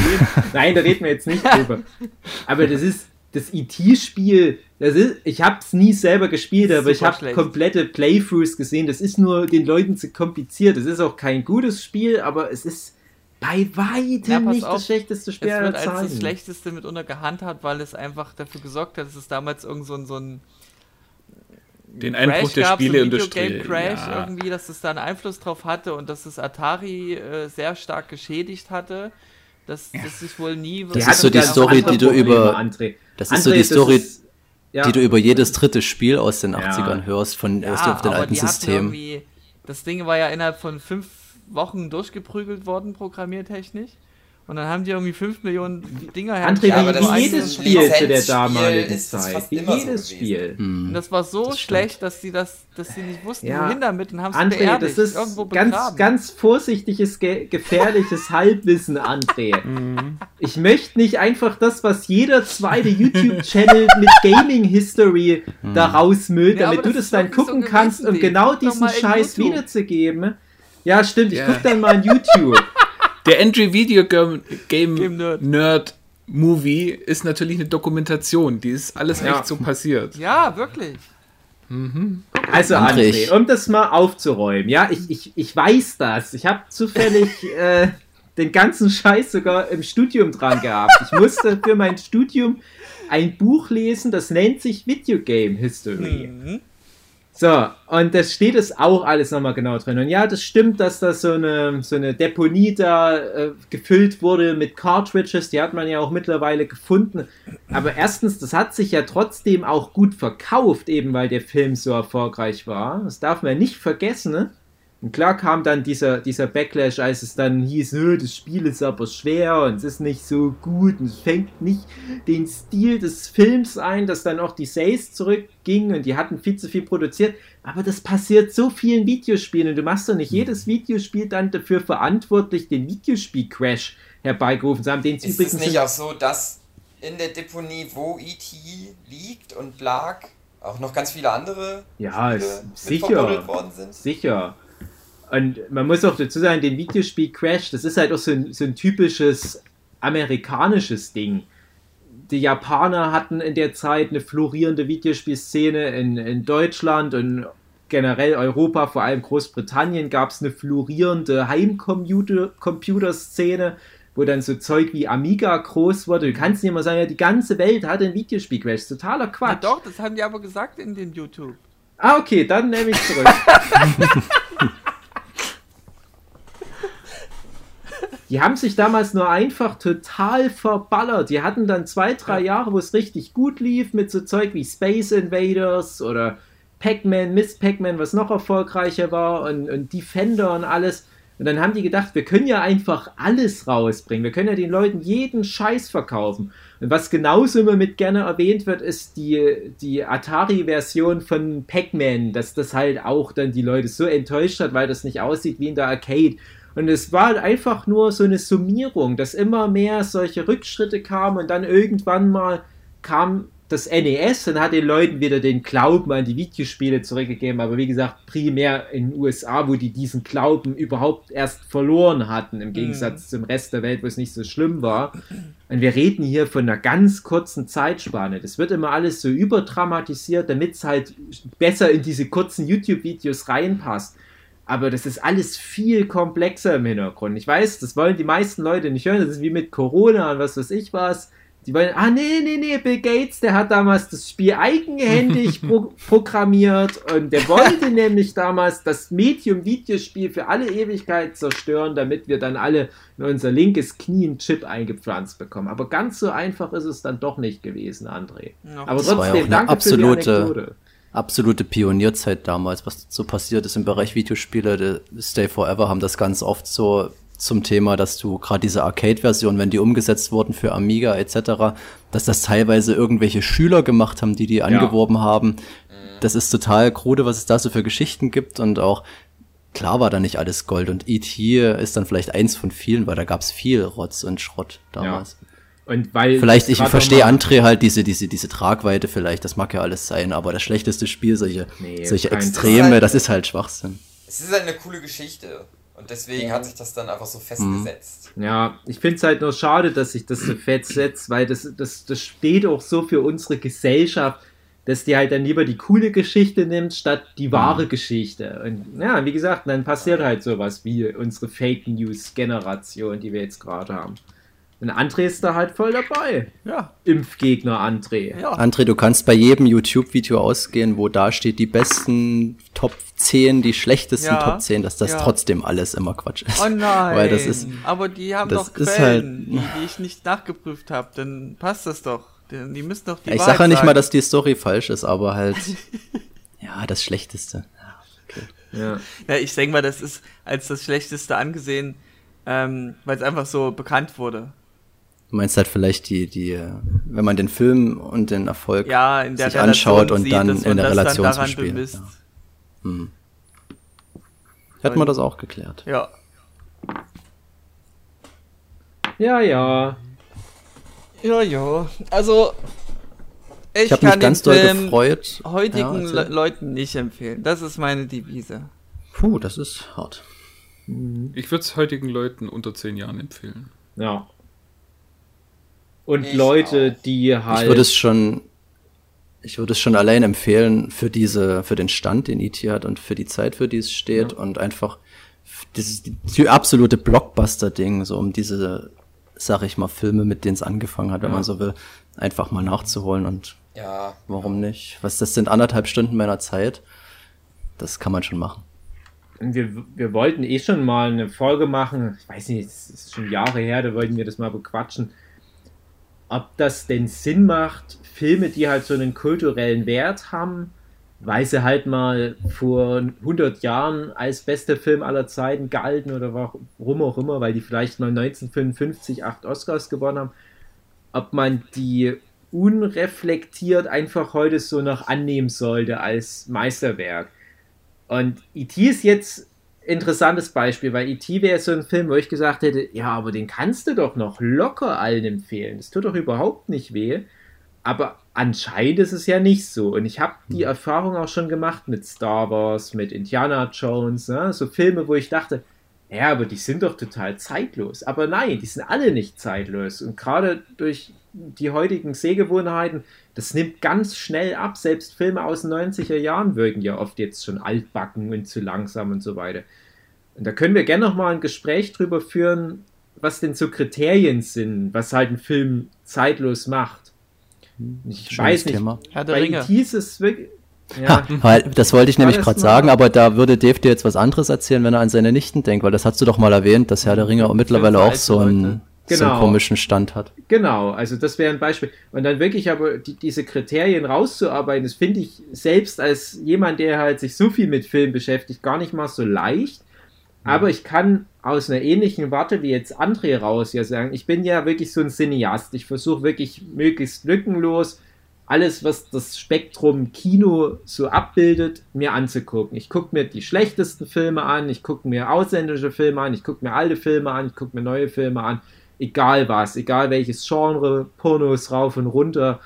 Nein, da reden wir jetzt nicht drüber. Aber das ist, das IT-Spiel, das ist, ich habe es nie selber gespielt, aber ich habe komplette Playthroughs gesehen. Das ist nur den Leuten zu kompliziert. Es ist auch kein gutes Spiel, aber es ist bei weitem ja, nicht auf, das schlechteste Spiel Es wird als das schlechteste mitunter gehandhabt, weil es einfach dafür gesorgt hat, dass es damals irgend so ein, so ein den Einbruch der Spieleindustrie. So Crash ja. irgendwie, dass es da einen Einfluss drauf hatte und dass es Atari äh, sehr stark geschädigt hatte. Dass ja. das sich wohl nie. Das ist so die Story, die du über. André. Das ist so die Story, ist, ja. die du über jedes dritte Spiel aus den 80ern hörst, von ja, auf den alten Systemen. Das Ding war ja innerhalb von fünf Wochen durchgeprügelt worden, programmiertechnisch. Und dann haben die irgendwie 5 Millionen Dinger André, ja, wie jedes Spiel zu der damaligen Zeit. Wie jedes so Spiel. Hm. Und das war so das schlecht, dass sie das, dass sie nicht wussten, ja. wohin damit und haben es beerdigt, das ist irgendwo ganz, ganz vorsichtiges, ge gefährliches Halbwissen, André. Mhm. ich möchte nicht einfach das, was jeder zweite YouTube-Channel mit Gaming History mhm. da rausmüllt, damit ja, du das dann gucken so kannst, um genau diesen Scheiß wiederzugeben. Ja, stimmt, ich yeah. guck dann mal in YouTube. Der Entry Video Game, Game Nerd. Nerd. Movie ist natürlich eine Dokumentation. Die ist alles ja. echt so passiert. Ja, wirklich. Mhm. Also André, um das mal aufzuräumen, ja, ich, ich, ich weiß das. Ich habe zufällig äh, den ganzen Scheiß sogar im Studium dran gehabt. Ich musste für mein Studium ein Buch lesen, das nennt sich Video Game History. Mhm. So, und das steht es auch alles nochmal genau drin. Und ja, das stimmt, dass da so eine, so eine Deponie da äh, gefüllt wurde mit Cartridges, die hat man ja auch mittlerweile gefunden. Aber erstens, das hat sich ja trotzdem auch gut verkauft, eben weil der Film so erfolgreich war. Das darf man nicht vergessen. Ne? Und klar kam dann dieser, dieser Backlash, als es dann hieß, das Spiel ist aber schwer und es ist nicht so gut und es fängt nicht den Stil des Films ein, dass dann auch die Sales zurückgingen und die hatten viel zu viel produziert. Aber das passiert so vielen Videospielen und du machst doch nicht jedes Videospiel dann dafür verantwortlich, den Videospiel-Crash herbeigerufen zu haben. Den ist übrigens es nicht auch so, dass in der Deponie, wo E.T. liegt und lag, auch noch ganz viele andere ja, Spiele sicher, worden sind? Sicher. Und man muss auch dazu sagen, den Videospiel Crash, das ist halt auch so ein, so ein typisches amerikanisches Ding. Die Japaner hatten in der Zeit eine florierende Videospielszene in, in Deutschland und generell Europa, vor allem Großbritannien, gab es eine florierende Heimcomputer-Szene, wo dann so Zeug wie Amiga groß wurde. Du kannst nicht immer sagen, ja, die ganze Welt hat ein Videospiel-Crash. Totaler Quatsch. Ja, doch, das haben die aber gesagt in den YouTube. Ah, okay, dann nehme ich zurück. die haben sich damals nur einfach total verballert. Die hatten dann zwei, drei Jahre, wo es richtig gut lief, mit so Zeug wie Space Invaders oder Pac-Man, Miss Pac-Man, was noch erfolgreicher war und, und Defender und alles. Und dann haben die gedacht, wir können ja einfach alles rausbringen. Wir können ja den Leuten jeden Scheiß verkaufen. Und was genauso immer mit gerne erwähnt wird, ist die, die Atari-Version von Pac-Man, dass das halt auch dann die Leute so enttäuscht hat, weil das nicht aussieht wie in der Arcade. Und es war einfach nur so eine Summierung, dass immer mehr solche Rückschritte kamen und dann irgendwann mal kam das NES und hat den Leuten wieder den Glauben an die Videospiele zurückgegeben. Aber wie gesagt, primär in den USA, wo die diesen Glauben überhaupt erst verloren hatten, im Gegensatz mhm. zum Rest der Welt, wo es nicht so schlimm war. Und wir reden hier von einer ganz kurzen Zeitspanne. Das wird immer alles so überdramatisiert, damit es halt besser in diese kurzen YouTube-Videos reinpasst aber das ist alles viel komplexer im Hintergrund. Ich weiß, das wollen die meisten Leute nicht hören. Das ist wie mit Corona und was weiß ich was. Die wollen, ah nee, nee, nee, Bill Gates, der hat damals das Spiel eigenhändig pro programmiert und der wollte nämlich damals das Medium-Videospiel für alle Ewigkeit zerstören, damit wir dann alle in unser linkes Knie einen Chip eingepflanzt bekommen. Aber ganz so einfach ist es dann doch nicht gewesen, André. Ja. Aber trotzdem, ja danke absolute, für die Anekdote absolute Pionierzeit damals, was so passiert ist im Bereich Videospiele. Stay Forever haben das ganz oft so zum Thema, dass du gerade diese Arcade-Version, wenn die umgesetzt wurden für Amiga etc., dass das teilweise irgendwelche Schüler gemacht haben, die die angeworben ja. haben. Das ist total krude, was es da so für Geschichten gibt und auch klar war da nicht alles Gold und E.T. ist dann vielleicht eins von vielen, weil da gab's viel Rotz und Schrott damals. Ja. Und weil vielleicht, ich verstehe André halt diese, diese, diese Tragweite vielleicht, das mag ja alles sein, aber das schlechteste Spiel, solche, nee, solche Extreme, ist halt, das ist halt Schwachsinn. Es ist halt eine coole Geschichte. Und deswegen hat sich das dann einfach so festgesetzt. Mhm. Ja, ich finde es halt nur schade, dass sich das so festsetzt, weil das, das, das steht auch so für unsere Gesellschaft, dass die halt dann lieber die coole Geschichte nimmt, statt die wahre mhm. Geschichte. Und ja, wie gesagt, dann passiert halt sowas wie unsere Fake News-Generation, die wir jetzt gerade haben. Und André ist da halt voll dabei. Ja. Impfgegner André. Ja. André, du kannst bei jedem YouTube-Video ausgehen, wo da steht, die besten Top 10, die schlechtesten ja. Top 10, dass das ja. trotzdem alles immer Quatsch ist. Oh nein. Weil das ist, Aber die haben doch Quellen, halt, die, die, ich nicht nachgeprüft habe. Dann passt das doch. Die, die müssen doch die Ich sage ja nicht mal, dass die Story falsch ist, aber halt, ja, das Schlechteste. Okay. Ja. ja, ich denke mal, das ist als das Schlechteste angesehen, ähm, weil es einfach so bekannt wurde. Du meinst halt vielleicht die, die, wenn man den Film und den Erfolg ja, sich Relation anschaut und sieht, dann in der Relation zum Spiel. Ja. Hm. Hätten wir das auch geklärt. Ja. Ja, ja. Ja, ja. Also, ich, ich habe mich ganz doll gefreut. Heutigen ja, Le Leuten nicht empfehlen. Das ist meine Devise. Puh, das ist hart. Ich würde es heutigen Leuten unter zehn Jahren empfehlen. Ja. Und ich Leute, auch. die halt. Ich würde es schon, ich würde es schon allein empfehlen für diese, für den Stand, den IT e hat und für die Zeit, für die es steht ja. und einfach dieses die absolute Blockbuster-Ding, so um diese, sag ich mal, Filme, mit denen es angefangen hat, ja. wenn man so will, einfach mal nachzuholen und ja. warum nicht? Was das sind anderthalb Stunden meiner Zeit. Das kann man schon machen. Wir, wir wollten eh schon mal eine Folge machen, ich weiß nicht, es ist schon Jahre her, da wollten wir das mal bequatschen ob das denn Sinn macht, Filme, die halt so einen kulturellen Wert haben, weil sie halt mal vor 100 Jahren als bester Film aller Zeiten gehalten oder warum auch immer, weil die vielleicht mal 1955 acht Oscars gewonnen haben, ob man die unreflektiert einfach heute so noch annehmen sollte als Meisterwerk. Und E.T. ist jetzt interessantes Beispiel, weil E.T. wäre so ein Film, wo ich gesagt hätte, ja, aber den kannst du doch noch locker allen empfehlen. Das tut doch überhaupt nicht weh. Aber anscheinend ist es ja nicht so. Und ich habe die hm. Erfahrung auch schon gemacht mit Star Wars, mit Indiana Jones, ne? so Filme, wo ich dachte, ja, aber die sind doch total zeitlos. Aber nein, die sind alle nicht zeitlos. Und gerade durch die heutigen Sehgewohnheiten, das nimmt ganz schnell ab. Selbst Filme aus den 90er Jahren wirken ja oft jetzt schon altbacken und zu langsam und so weiter. Und da können wir gerne nochmal ein Gespräch drüber führen, was denn so Kriterien sind, was halt ein Film zeitlos macht. Ich Schönes weiß nicht, Thema. Herr der bei Ringe. ist es wirklich... Ja. Ha, das wollte ich nämlich gerade sagen, aber da würde Dave dir jetzt was anderes erzählen, wenn er an seine Nichten denkt, weil das hast du doch mal erwähnt, dass Herr der Ringe auch mittlerweile auch so ein genau. so einen genau. komischen Stand hat. Genau, also das wäre ein Beispiel. Und dann wirklich aber die, diese Kriterien rauszuarbeiten, das finde ich selbst als jemand, der halt sich so viel mit Film beschäftigt, gar nicht mal so leicht. Aber ich kann aus einer ähnlichen Warte wie jetzt André raus ja sagen, ich bin ja wirklich so ein Cineast. Ich versuche wirklich möglichst lückenlos alles, was das Spektrum Kino so abbildet, mir anzugucken. Ich gucke mir die schlechtesten Filme an, ich gucke mir ausländische Filme an, ich gucke mir alte Filme an, ich gucke mir neue Filme an egal was, egal welches Genre, Pornos rauf und runter.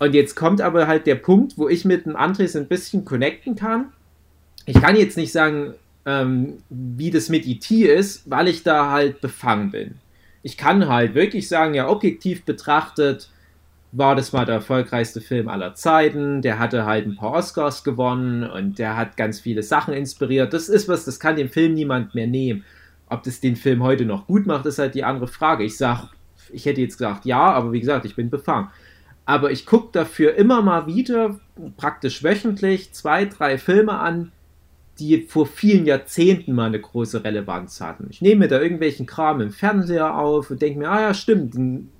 Und jetzt kommt aber halt der Punkt, wo ich mit dem Andres ein bisschen connecten kann. Ich kann jetzt nicht sagen, ähm, wie das mit IT e ist, weil ich da halt befangen bin. Ich kann halt wirklich sagen, ja, objektiv betrachtet war das mal der erfolgreichste Film aller Zeiten. Der hatte halt ein paar Oscars gewonnen und der hat ganz viele Sachen inspiriert. Das ist was, das kann dem Film niemand mehr nehmen. Ob das den Film heute noch gut macht, ist halt die andere Frage. Ich sag, ich hätte jetzt gesagt ja, aber wie gesagt, ich bin befangen. Aber ich gucke dafür immer mal wieder, praktisch wöchentlich, zwei, drei Filme an, die vor vielen Jahrzehnten mal eine große Relevanz hatten. Ich nehme mir da irgendwelchen Kram im Fernseher auf und denke mir, ah ja, stimmt, den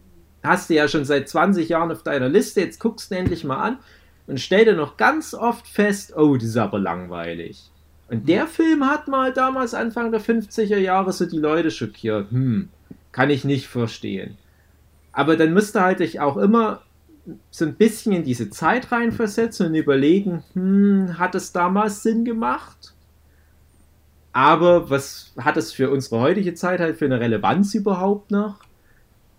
hast du ja schon seit 20 Jahren auf deiner Liste, jetzt guckst du endlich mal an und stell dir noch ganz oft fest, oh, das ist aber langweilig. Und der Film hat mal damals Anfang der 50er Jahre so die Leute schockiert. Hm, kann ich nicht verstehen. Aber dann müsste halt ich auch immer so ein bisschen in diese Zeit reinversetzen und überlegen, hm, hat es damals Sinn gemacht? Aber was hat es für unsere heutige Zeit halt für eine Relevanz überhaupt noch?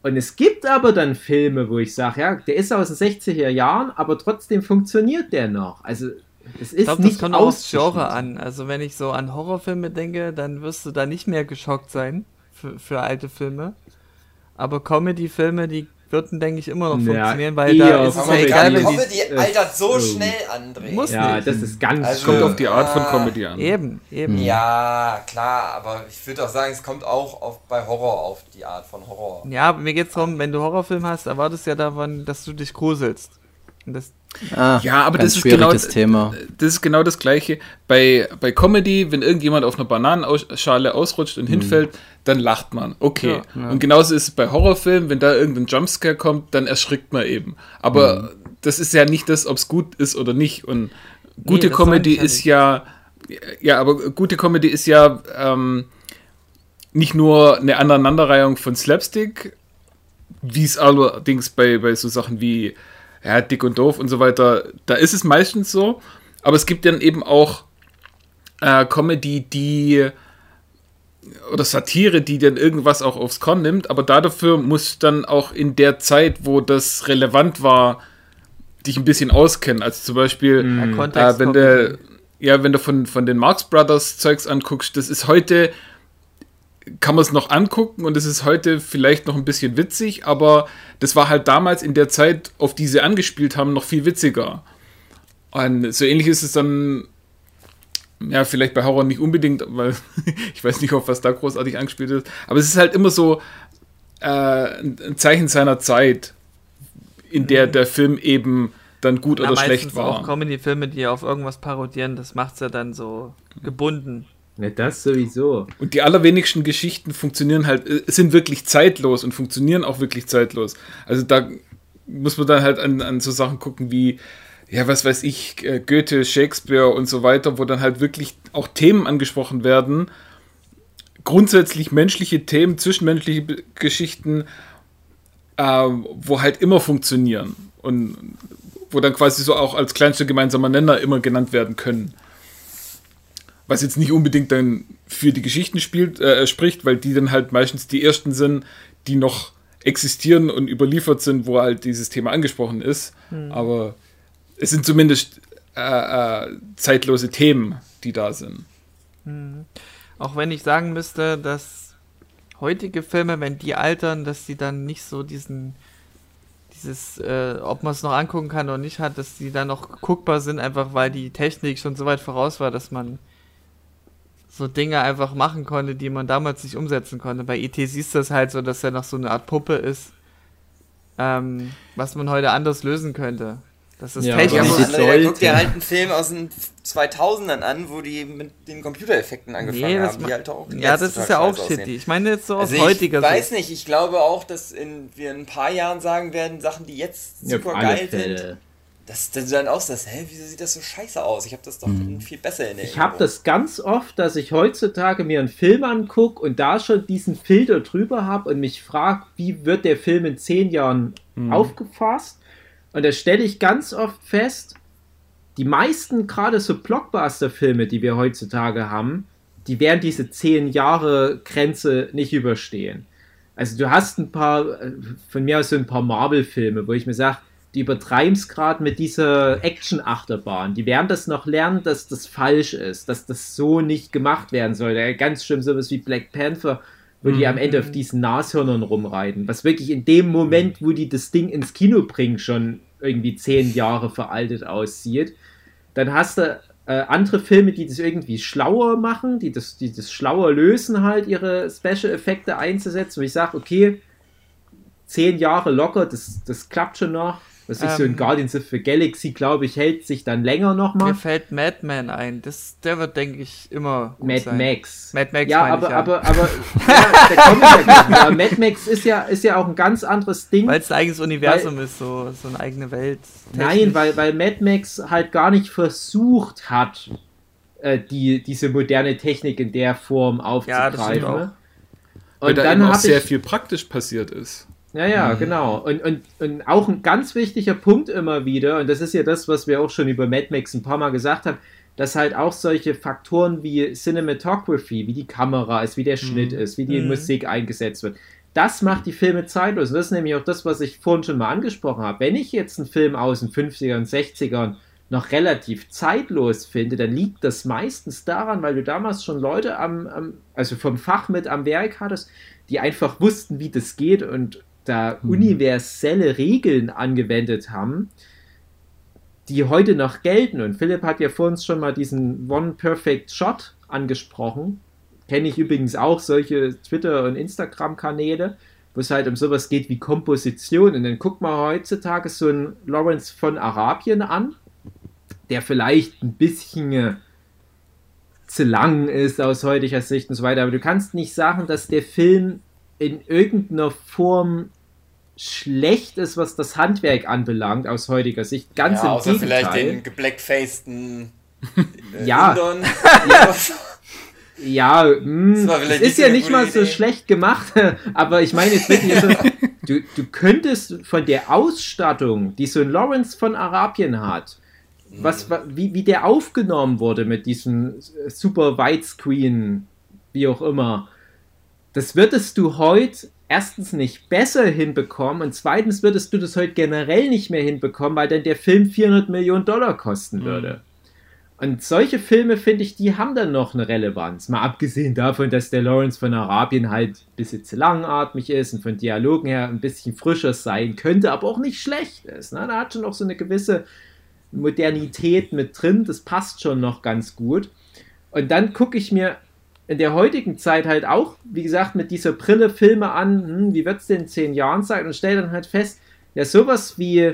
Und es gibt aber dann Filme, wo ich sage, ja, der ist aus den 60er Jahren, aber trotzdem funktioniert der noch. Also Es ist ich glaube, das kommt auch aufs Genre an. Also wenn ich so an Horrorfilme denke, dann wirst du da nicht mehr geschockt sein für, für alte Filme. Aber Comedy-Filme, die würden, denke ich, immer noch funktionieren, ja, weil da ist es ja egal, wenn Comedy die altert so oh. schnell, André. Muss ja, nicht. das ist ganz also, kommt auf die Art von Comedy an. Eben, eben. Ja, klar, aber ich würde auch sagen, es kommt auch auf, bei Horror auf die Art von Horror. Ja, mir geht es darum, wenn du Horrorfilm hast, erwartest du ja davon, dass du dich gruselst. Das Ah, ja, aber das ist genau Thema. das ist genau das gleiche bei bei Comedy, wenn irgendjemand auf einer Bananenschale ausrutscht und hm. hinfällt, dann lacht man. Okay. Ja, ja. Und genauso ist es bei Horrorfilmen, wenn da irgendein Jumpscare kommt, dann erschrickt man eben. Aber hm. das ist ja nicht das, ob es gut ist oder nicht und gute nee, Comedy ist ja ja, aber gute Comedy ist ja ähm, nicht nur eine Aneinanderreihung von Slapstick, wie es allerdings bei, bei so Sachen wie ja, dick und doof und so weiter, da ist es meistens so. Aber es gibt dann eben auch äh, Comedy, die oder Satire, die dann irgendwas auch aufs Korn nimmt, aber dafür muss dann auch in der Zeit, wo das relevant war, dich ein bisschen auskennen. Also zum Beispiel, mm. äh, wenn du ja, wenn du von, von den Marx Brothers Zeugs anguckst, das ist heute kann man es noch angucken und es ist heute vielleicht noch ein bisschen witzig, aber das war halt damals in der Zeit, auf die sie angespielt haben, noch viel witziger. Und so ähnlich ist es dann, ja, vielleicht bei Horror nicht unbedingt, weil ich weiß nicht, auf was da großartig angespielt ist, aber es ist halt immer so äh, ein Zeichen seiner Zeit, in der mhm. der Film eben dann gut ja, oder schlecht war. Auch Comedy-Filme, die auf irgendwas parodieren, das macht es ja dann so gebunden. Ja, das sowieso. Und die allerwenigsten Geschichten funktionieren halt, äh, sind wirklich zeitlos und funktionieren auch wirklich zeitlos. Also da muss man dann halt an, an so Sachen gucken wie, ja, was weiß ich, äh, Goethe, Shakespeare und so weiter, wo dann halt wirklich auch Themen angesprochen werden. Grundsätzlich menschliche Themen, zwischenmenschliche Geschichten, äh, wo halt immer funktionieren. Und wo dann quasi so auch als kleinster gemeinsamer Nenner immer genannt werden können was jetzt nicht unbedingt dann für die Geschichten spielt, äh, spricht, weil die dann halt meistens die ersten sind, die noch existieren und überliefert sind, wo halt dieses Thema angesprochen ist. Hm. Aber es sind zumindest äh, äh, zeitlose Themen, die da sind. Hm. Auch wenn ich sagen müsste, dass heutige Filme, wenn die altern, dass sie dann nicht so diesen dieses, äh, ob man es noch angucken kann oder nicht hat, dass die dann noch guckbar sind, einfach weil die Technik schon so weit voraus war, dass man so Dinge einfach machen konnte, die man damals nicht umsetzen konnte. Bei ET siehst du das halt so, dass er noch so eine Art Puppe ist, ähm, was man heute anders lösen könnte. Das ist ja, technisch. Ja, andere, guck dir halt einen Film aus den 2000ern an, wo die mit den Computereffekten angefangen nee, haben, die halt auch Ja, das ist ja auch shitty. Ich meine jetzt so aus also heutiger Sicht. Ich weiß nicht, ich glaube auch, dass in, wir in ein paar Jahren sagen werden, Sachen, die jetzt super ja, geil sind dass, du dann auch sagst, hä, wieso sieht das so scheiße aus? Ich habe das doch mhm. viel besser in Erinnerung. Ich habe das ganz oft, dass ich heutzutage mir einen Film angucke und da schon diesen Filter drüber habe und mich frage, wie wird der Film in zehn Jahren mhm. aufgefasst? Und da stelle ich ganz oft fest, die meisten gerade so Blockbuster-Filme, die wir heutzutage haben, die werden diese zehn Jahre Grenze nicht überstehen. Also du hast ein paar, äh, von mir aus so ein paar Marvel-Filme, wo ich mir sage, die übertreiben es gerade mit dieser Action-Achterbahn. Die werden das noch lernen, dass das falsch ist, dass das so nicht gemacht werden soll. Ganz schlimm sowas wie Black Panther, wo mhm. die am Ende auf diesen Nashörnern rumreiten. Was wirklich in dem Moment, wo die das Ding ins Kino bringen, schon irgendwie zehn Jahre veraltet aussieht. Dann hast du äh, andere Filme, die das irgendwie schlauer machen, die das, die das schlauer lösen, halt ihre Special-Effekte einzusetzen, wo ich sage, okay, zehn Jahre locker, das, das klappt schon noch. Was ist ähm, so ein Guardians of the Galaxy, glaube ich, hält sich dann länger nochmal. Mir fällt Madman ein. Das, der wird, denke ich, immer gut Mad sein. Max. Mad Max. Ja, aber, ich, ja. aber, aber, ja, der kommt ja aber Mad Max ist ja, ist ja auch ein ganz anderes Ding. Weil es ein eigenes Universum weil, ist, so, so eine eigene Welt. Nein, weil, weil Mad Max halt gar nicht versucht hat, äh, die, diese moderne Technik in der Form aufzugreifen. Ja, das auch. Und weil da dann auch sehr viel praktisch passiert ist. Ja, ja, mhm. genau. Und, und, und auch ein ganz wichtiger Punkt immer wieder, und das ist ja das, was wir auch schon über Mad Max ein paar Mal gesagt haben, dass halt auch solche Faktoren wie Cinematography, wie die Kamera ist, wie der Schnitt mhm. ist, wie die mhm. Musik eingesetzt wird, das macht die Filme zeitlos. Und das ist nämlich auch das, was ich vorhin schon mal angesprochen habe. Wenn ich jetzt einen Film aus den 50ern, 60ern noch relativ zeitlos finde, dann liegt das meistens daran, weil du damals schon Leute am, am also vom Fach mit am Werk hattest, die einfach wussten, wie das geht und da mhm. universelle Regeln angewendet haben, die heute noch gelten. Und Philipp hat ja vor uns schon mal diesen One Perfect Shot angesprochen. Kenne ich übrigens auch solche Twitter- und Instagram-Kanäle, wo es halt um sowas geht wie Komposition. Und dann guckt man heutzutage so einen Lawrence von Arabien an, der vielleicht ein bisschen äh, zu lang ist aus heutiger Sicht und so weiter. Aber du kannst nicht sagen, dass der Film in irgendeiner Form schlecht ist, was das Handwerk anbelangt, aus heutiger Sicht. Ganz ja, im außer Gegenteil. vielleicht den geblackfaceden äh, ja. ja. Ja, mh, es ist ja nicht mal so schlecht gemacht, aber ich meine jetzt wirklich, so, du, du könntest von der Ausstattung, die so ein Lawrence von Arabien hat, was, wie, wie der aufgenommen wurde mit diesem super Widescreen, wie auch immer, das würdest du heute erstens nicht besser hinbekommen und zweitens würdest du das heute generell nicht mehr hinbekommen, weil dann der Film 400 Millionen Dollar kosten würde. Mhm. Und solche Filme, finde ich, die haben dann noch eine Relevanz. Mal abgesehen davon, dass der Lawrence von Arabien halt ein bisschen zu langatmig ist und von Dialogen her ein bisschen frischer sein könnte, aber auch nicht schlecht ist. Ne? Da hat schon noch so eine gewisse Modernität mit drin. Das passt schon noch ganz gut. Und dann gucke ich mir in der heutigen Zeit halt auch, wie gesagt, mit dieser Brille Filme an, hm, wie wird es denn in zehn Jahren sein und stelle dann halt fest, ja, sowas wie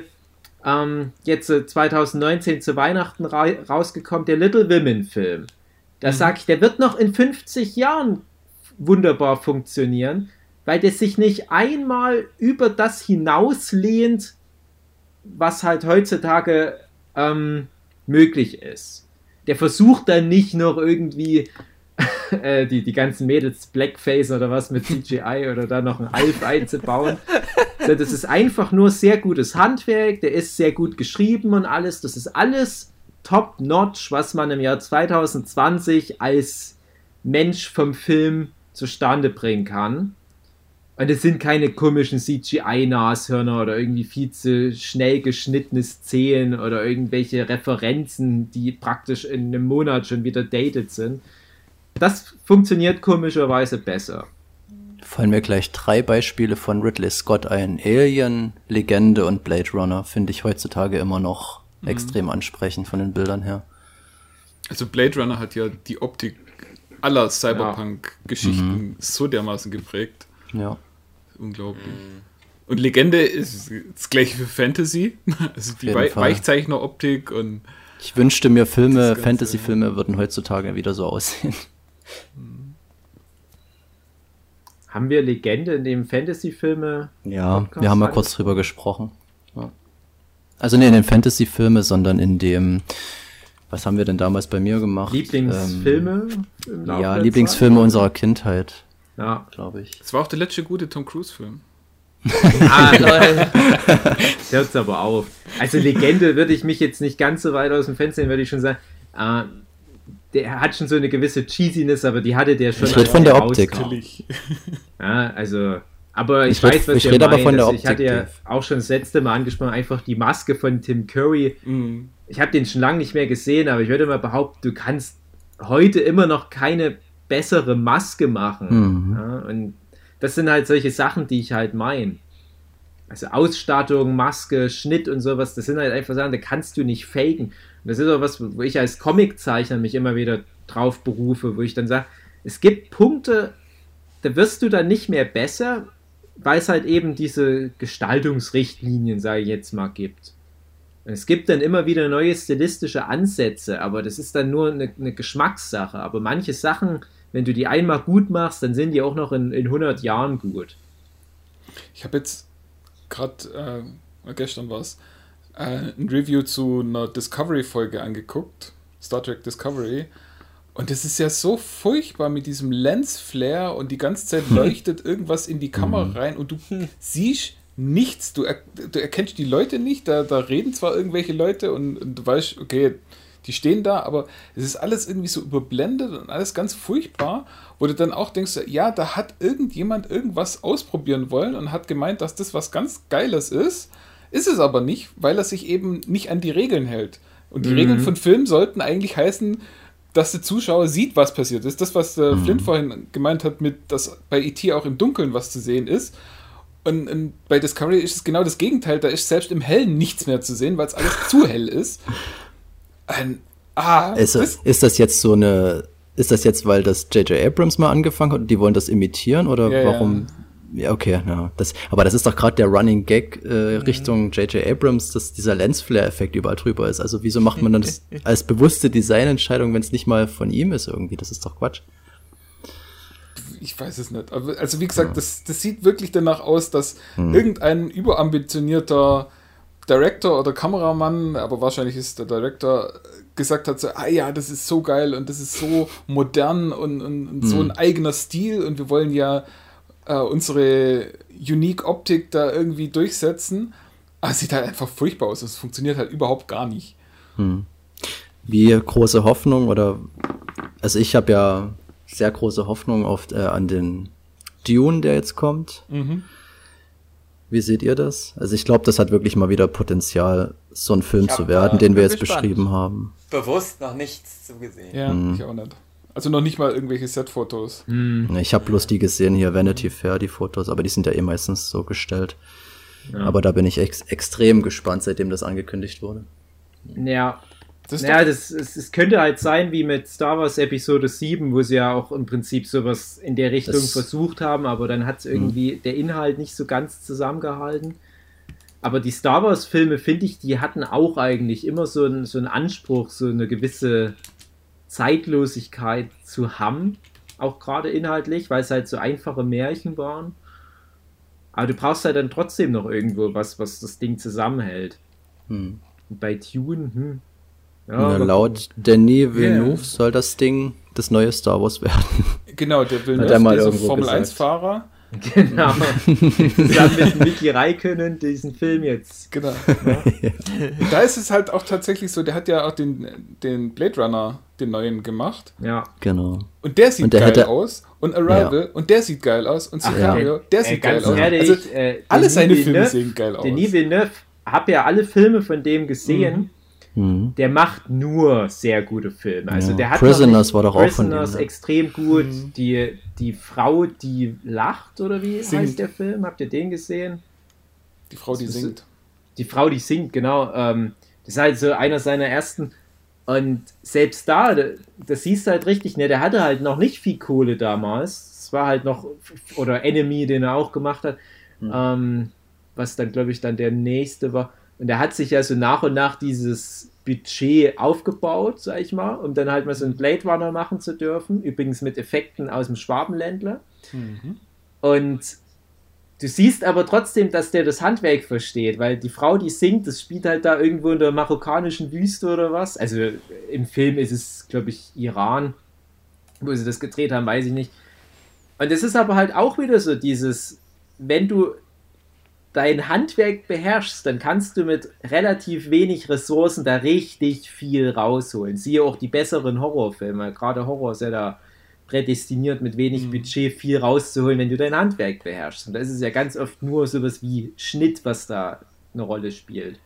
ähm, jetzt 2019 zu Weihnachten ra rausgekommen, der Little Women Film. Da mhm. sage ich, der wird noch in 50 Jahren wunderbar funktionieren, weil der sich nicht einmal über das hinauslehnt, was halt heutzutage ähm, möglich ist. Der versucht dann nicht noch irgendwie äh, die, die ganzen Mädels Blackface oder was mit CGI oder da noch ein Alf einzubauen. So, das ist einfach nur sehr gutes Handwerk, der ist sehr gut geschrieben und alles. Das ist alles top-notch, was man im Jahr 2020 als Mensch vom Film zustande bringen kann. Und es sind keine komischen CGI-Nashörner oder irgendwie viel zu schnell geschnittene Szenen oder irgendwelche Referenzen, die praktisch in einem Monat schon wieder dated sind. Das funktioniert komischerweise besser. Fallen mir gleich drei Beispiele von Ridley Scott ein. Alien, Legende und Blade Runner finde ich heutzutage immer noch mhm. extrem ansprechend von den Bildern her. Also Blade Runner hat ja die Optik aller Cyberpunk-Geschichten mhm. so dermaßen geprägt. Ja. Unglaublich. Mhm. Und Legende ist das gleiche für Fantasy. Also die Wei Weichzeichner-Optik und. Ich wünschte mir Filme, Fantasy-Filme würden heutzutage wieder so aussehen. Haben wir Legende in dem Fantasy-Filme? Ja, Podcast wir haben mal kurz drüber gesprochen. Ja. Also nicht in den Fantasy-Filme, sondern in dem, was haben wir denn damals bei mir gemacht? Lieblingsfilme? Ähm, ja, Lieblingsfilme Zeit? unserer Kindheit. Ja. Glaube ich. Das war auch der letzte gute Tom Cruise-Film. ah, lol. Hört's aber auf. Also Legende würde ich mich jetzt nicht ganz so weit aus dem Fenster nehmen, würde ich schon sagen. Äh, der hat schon so eine gewisse Cheesiness, aber die hatte der schon. Ich rede von der Optik. Ja, also. Aber ich, ich weiß, was ich rede aber von der Optik. Ich hatte ja auch schon das letzte Mal angesprochen, einfach die Maske von Tim Curry. Mhm. Ich habe den schon lange nicht mehr gesehen, aber ich würde mal behaupten, du kannst heute immer noch keine bessere Maske machen. Mhm. Ja, und das sind halt solche Sachen, die ich halt meine. Also Ausstattung, Maske, Schnitt und sowas, das sind halt einfach Sachen, da kannst du nicht faken. Und das ist auch was, wo ich als Comiczeichner mich immer wieder drauf berufe, wo ich dann sage, es gibt Punkte, da wirst du dann nicht mehr besser, weil es halt eben diese Gestaltungsrichtlinien, sage ich jetzt mal, gibt. Es gibt dann immer wieder neue stilistische Ansätze, aber das ist dann nur eine, eine Geschmackssache. Aber manche Sachen, wenn du die einmal gut machst, dann sind die auch noch in, in 100 Jahren gut. Ich habe jetzt gerade, äh, gestern war es, äh, ein Review zu einer Discovery-Folge angeguckt, Star Trek Discovery. Und es ist ja so furchtbar mit diesem Lensflare und die ganze Zeit leuchtet irgendwas in die Kamera mhm. rein und du siehst nichts. Du, er, du erkennst die Leute nicht. Da, da reden zwar irgendwelche Leute und, und, du weißt, okay, die stehen da, aber es ist alles irgendwie so überblendet und alles ganz furchtbar, wo du dann auch denkst, ja, da hat irgendjemand irgendwas ausprobieren wollen und hat gemeint, dass das was ganz Geiles ist ist es aber nicht, weil er sich eben nicht an die Regeln hält. Und die mhm. Regeln von Filmen sollten eigentlich heißen, dass der Zuschauer sieht, was passiert ist. Das, was äh, mhm. Flint vorhin gemeint hat, mit dass bei E.T. auch im Dunkeln was zu sehen ist. Und, und, bei Discovery ist es genau das Gegenteil. Da ist selbst im Hellen nichts mehr zu sehen, weil es alles zu hell ist. Ein, ah, ist, ist das jetzt so eine. Ist das jetzt, weil das J.J. Abrams mal angefangen hat und die wollen das imitieren? Oder ja, warum? Ja. Ja, okay, ja. Das, aber das ist doch gerade der Running Gag äh, Richtung J.J. Abrams, dass dieser Lensflare-Effekt überall drüber ist. Also wieso macht man dann das als bewusste Designentscheidung, wenn es nicht mal von ihm ist irgendwie? Das ist doch Quatsch. Ich weiß es nicht. Also wie gesagt, ja. das, das sieht wirklich danach aus, dass hm. irgendein überambitionierter Director oder Kameramann, aber wahrscheinlich ist der Director, gesagt hat, so, ah ja, das ist so geil und das ist so modern und, und, und hm. so ein eigener Stil und wir wollen ja äh, unsere Unique Optik da irgendwie durchsetzen. Aber es sieht halt einfach furchtbar aus. Es funktioniert halt überhaupt gar nicht. Hm. Wie große Hoffnung oder also ich habe ja sehr große Hoffnung oft äh, an den Dune, der jetzt kommt. Mhm. Wie seht ihr das? Also ich glaube, das hat wirklich mal wieder Potenzial, so ein Film zu werden, den wir jetzt gespannt. beschrieben haben. Bewusst noch nichts zugesehen. Ja, mhm. ich auch nicht. Also noch nicht mal irgendwelche Set-Fotos. Hm. Ich habe bloß die gesehen hier, Vanity Fair, die Fotos, aber die sind ja eh meistens so gestellt. Ja. Aber da bin ich ex extrem gespannt, seitdem das angekündigt wurde. Ja. Das, ja, das, es, es, könnte halt sein wie mit Star Wars Episode 7, wo sie ja auch im Prinzip sowas in der Richtung das, versucht haben, aber dann hat es irgendwie hm. der Inhalt nicht so ganz zusammengehalten. Aber die Star Wars Filme, finde ich, die hatten auch eigentlich immer so, ein, so einen Anspruch, so eine gewisse Zeitlosigkeit zu haben, auch gerade inhaltlich, weil es halt so einfache Märchen waren. Aber du brauchst halt dann trotzdem noch irgendwo was, was das Ding zusammenhält. Hm. Und bei Tune, hm. Ja, laut Denis Villeneuve yeah. soll das Ding das neue Star Wars werden. Genau, der Villeneuve, er dieser Formel 1-Fahrer, Genau. Zusammen mit Mickey Räikkönen diesen Film jetzt. Genau. Ja. Da ist es halt auch tatsächlich so, der hat ja auch den, den Blade Runner, den neuen, gemacht. Ja. Genau. Und der sieht und der geil hätte, aus. Und Arrival, ja. und der sieht geil aus. Und Sicario, ja. der sieht äh, geil aus. Ehrlich, also, äh, alle seine Filme sehen geil aus. Denis Villeneuve, hab ja alle Filme von dem gesehen. Mhm. Mhm. Der macht nur sehr gute Filme. Also ja. der hat Prisoners war doch auch von ihm, ne? extrem gut. Mhm. Die, die Frau, die lacht, oder wie singt. heißt der Film? Habt ihr den gesehen? Die Frau, die singt. Die Frau, die singt, genau. Ähm, das ist halt so einer seiner ersten. Und selbst da, das siehst du halt richtig, ne? Der hatte halt noch nicht viel Kohle damals. Es war halt noch, oder Enemy, den er auch gemacht hat. Mhm. Ähm, was dann, glaube ich, dann der nächste war. Und er hat sich ja so nach und nach dieses Budget aufgebaut, sag ich mal, um dann halt mal so einen Blade Runner machen zu dürfen. Übrigens mit Effekten aus dem Schwabenländler. Mhm. Und du siehst aber trotzdem, dass der das Handwerk versteht, weil die Frau, die singt, das spielt halt da irgendwo in der marokkanischen Wüste oder was. Also im Film ist es, glaube ich, Iran, wo sie das gedreht haben, weiß ich nicht. Und es ist aber halt auch wieder so dieses, wenn du dein Handwerk beherrschst, dann kannst du mit relativ wenig Ressourcen da richtig viel rausholen. Siehe auch die besseren Horrorfilme. Gerade Horror ist ja da prädestiniert, mit wenig mhm. Budget viel rauszuholen, wenn du dein Handwerk beherrschst. Und das ist ja ganz oft nur sowas wie Schnitt, was da eine Rolle spielt.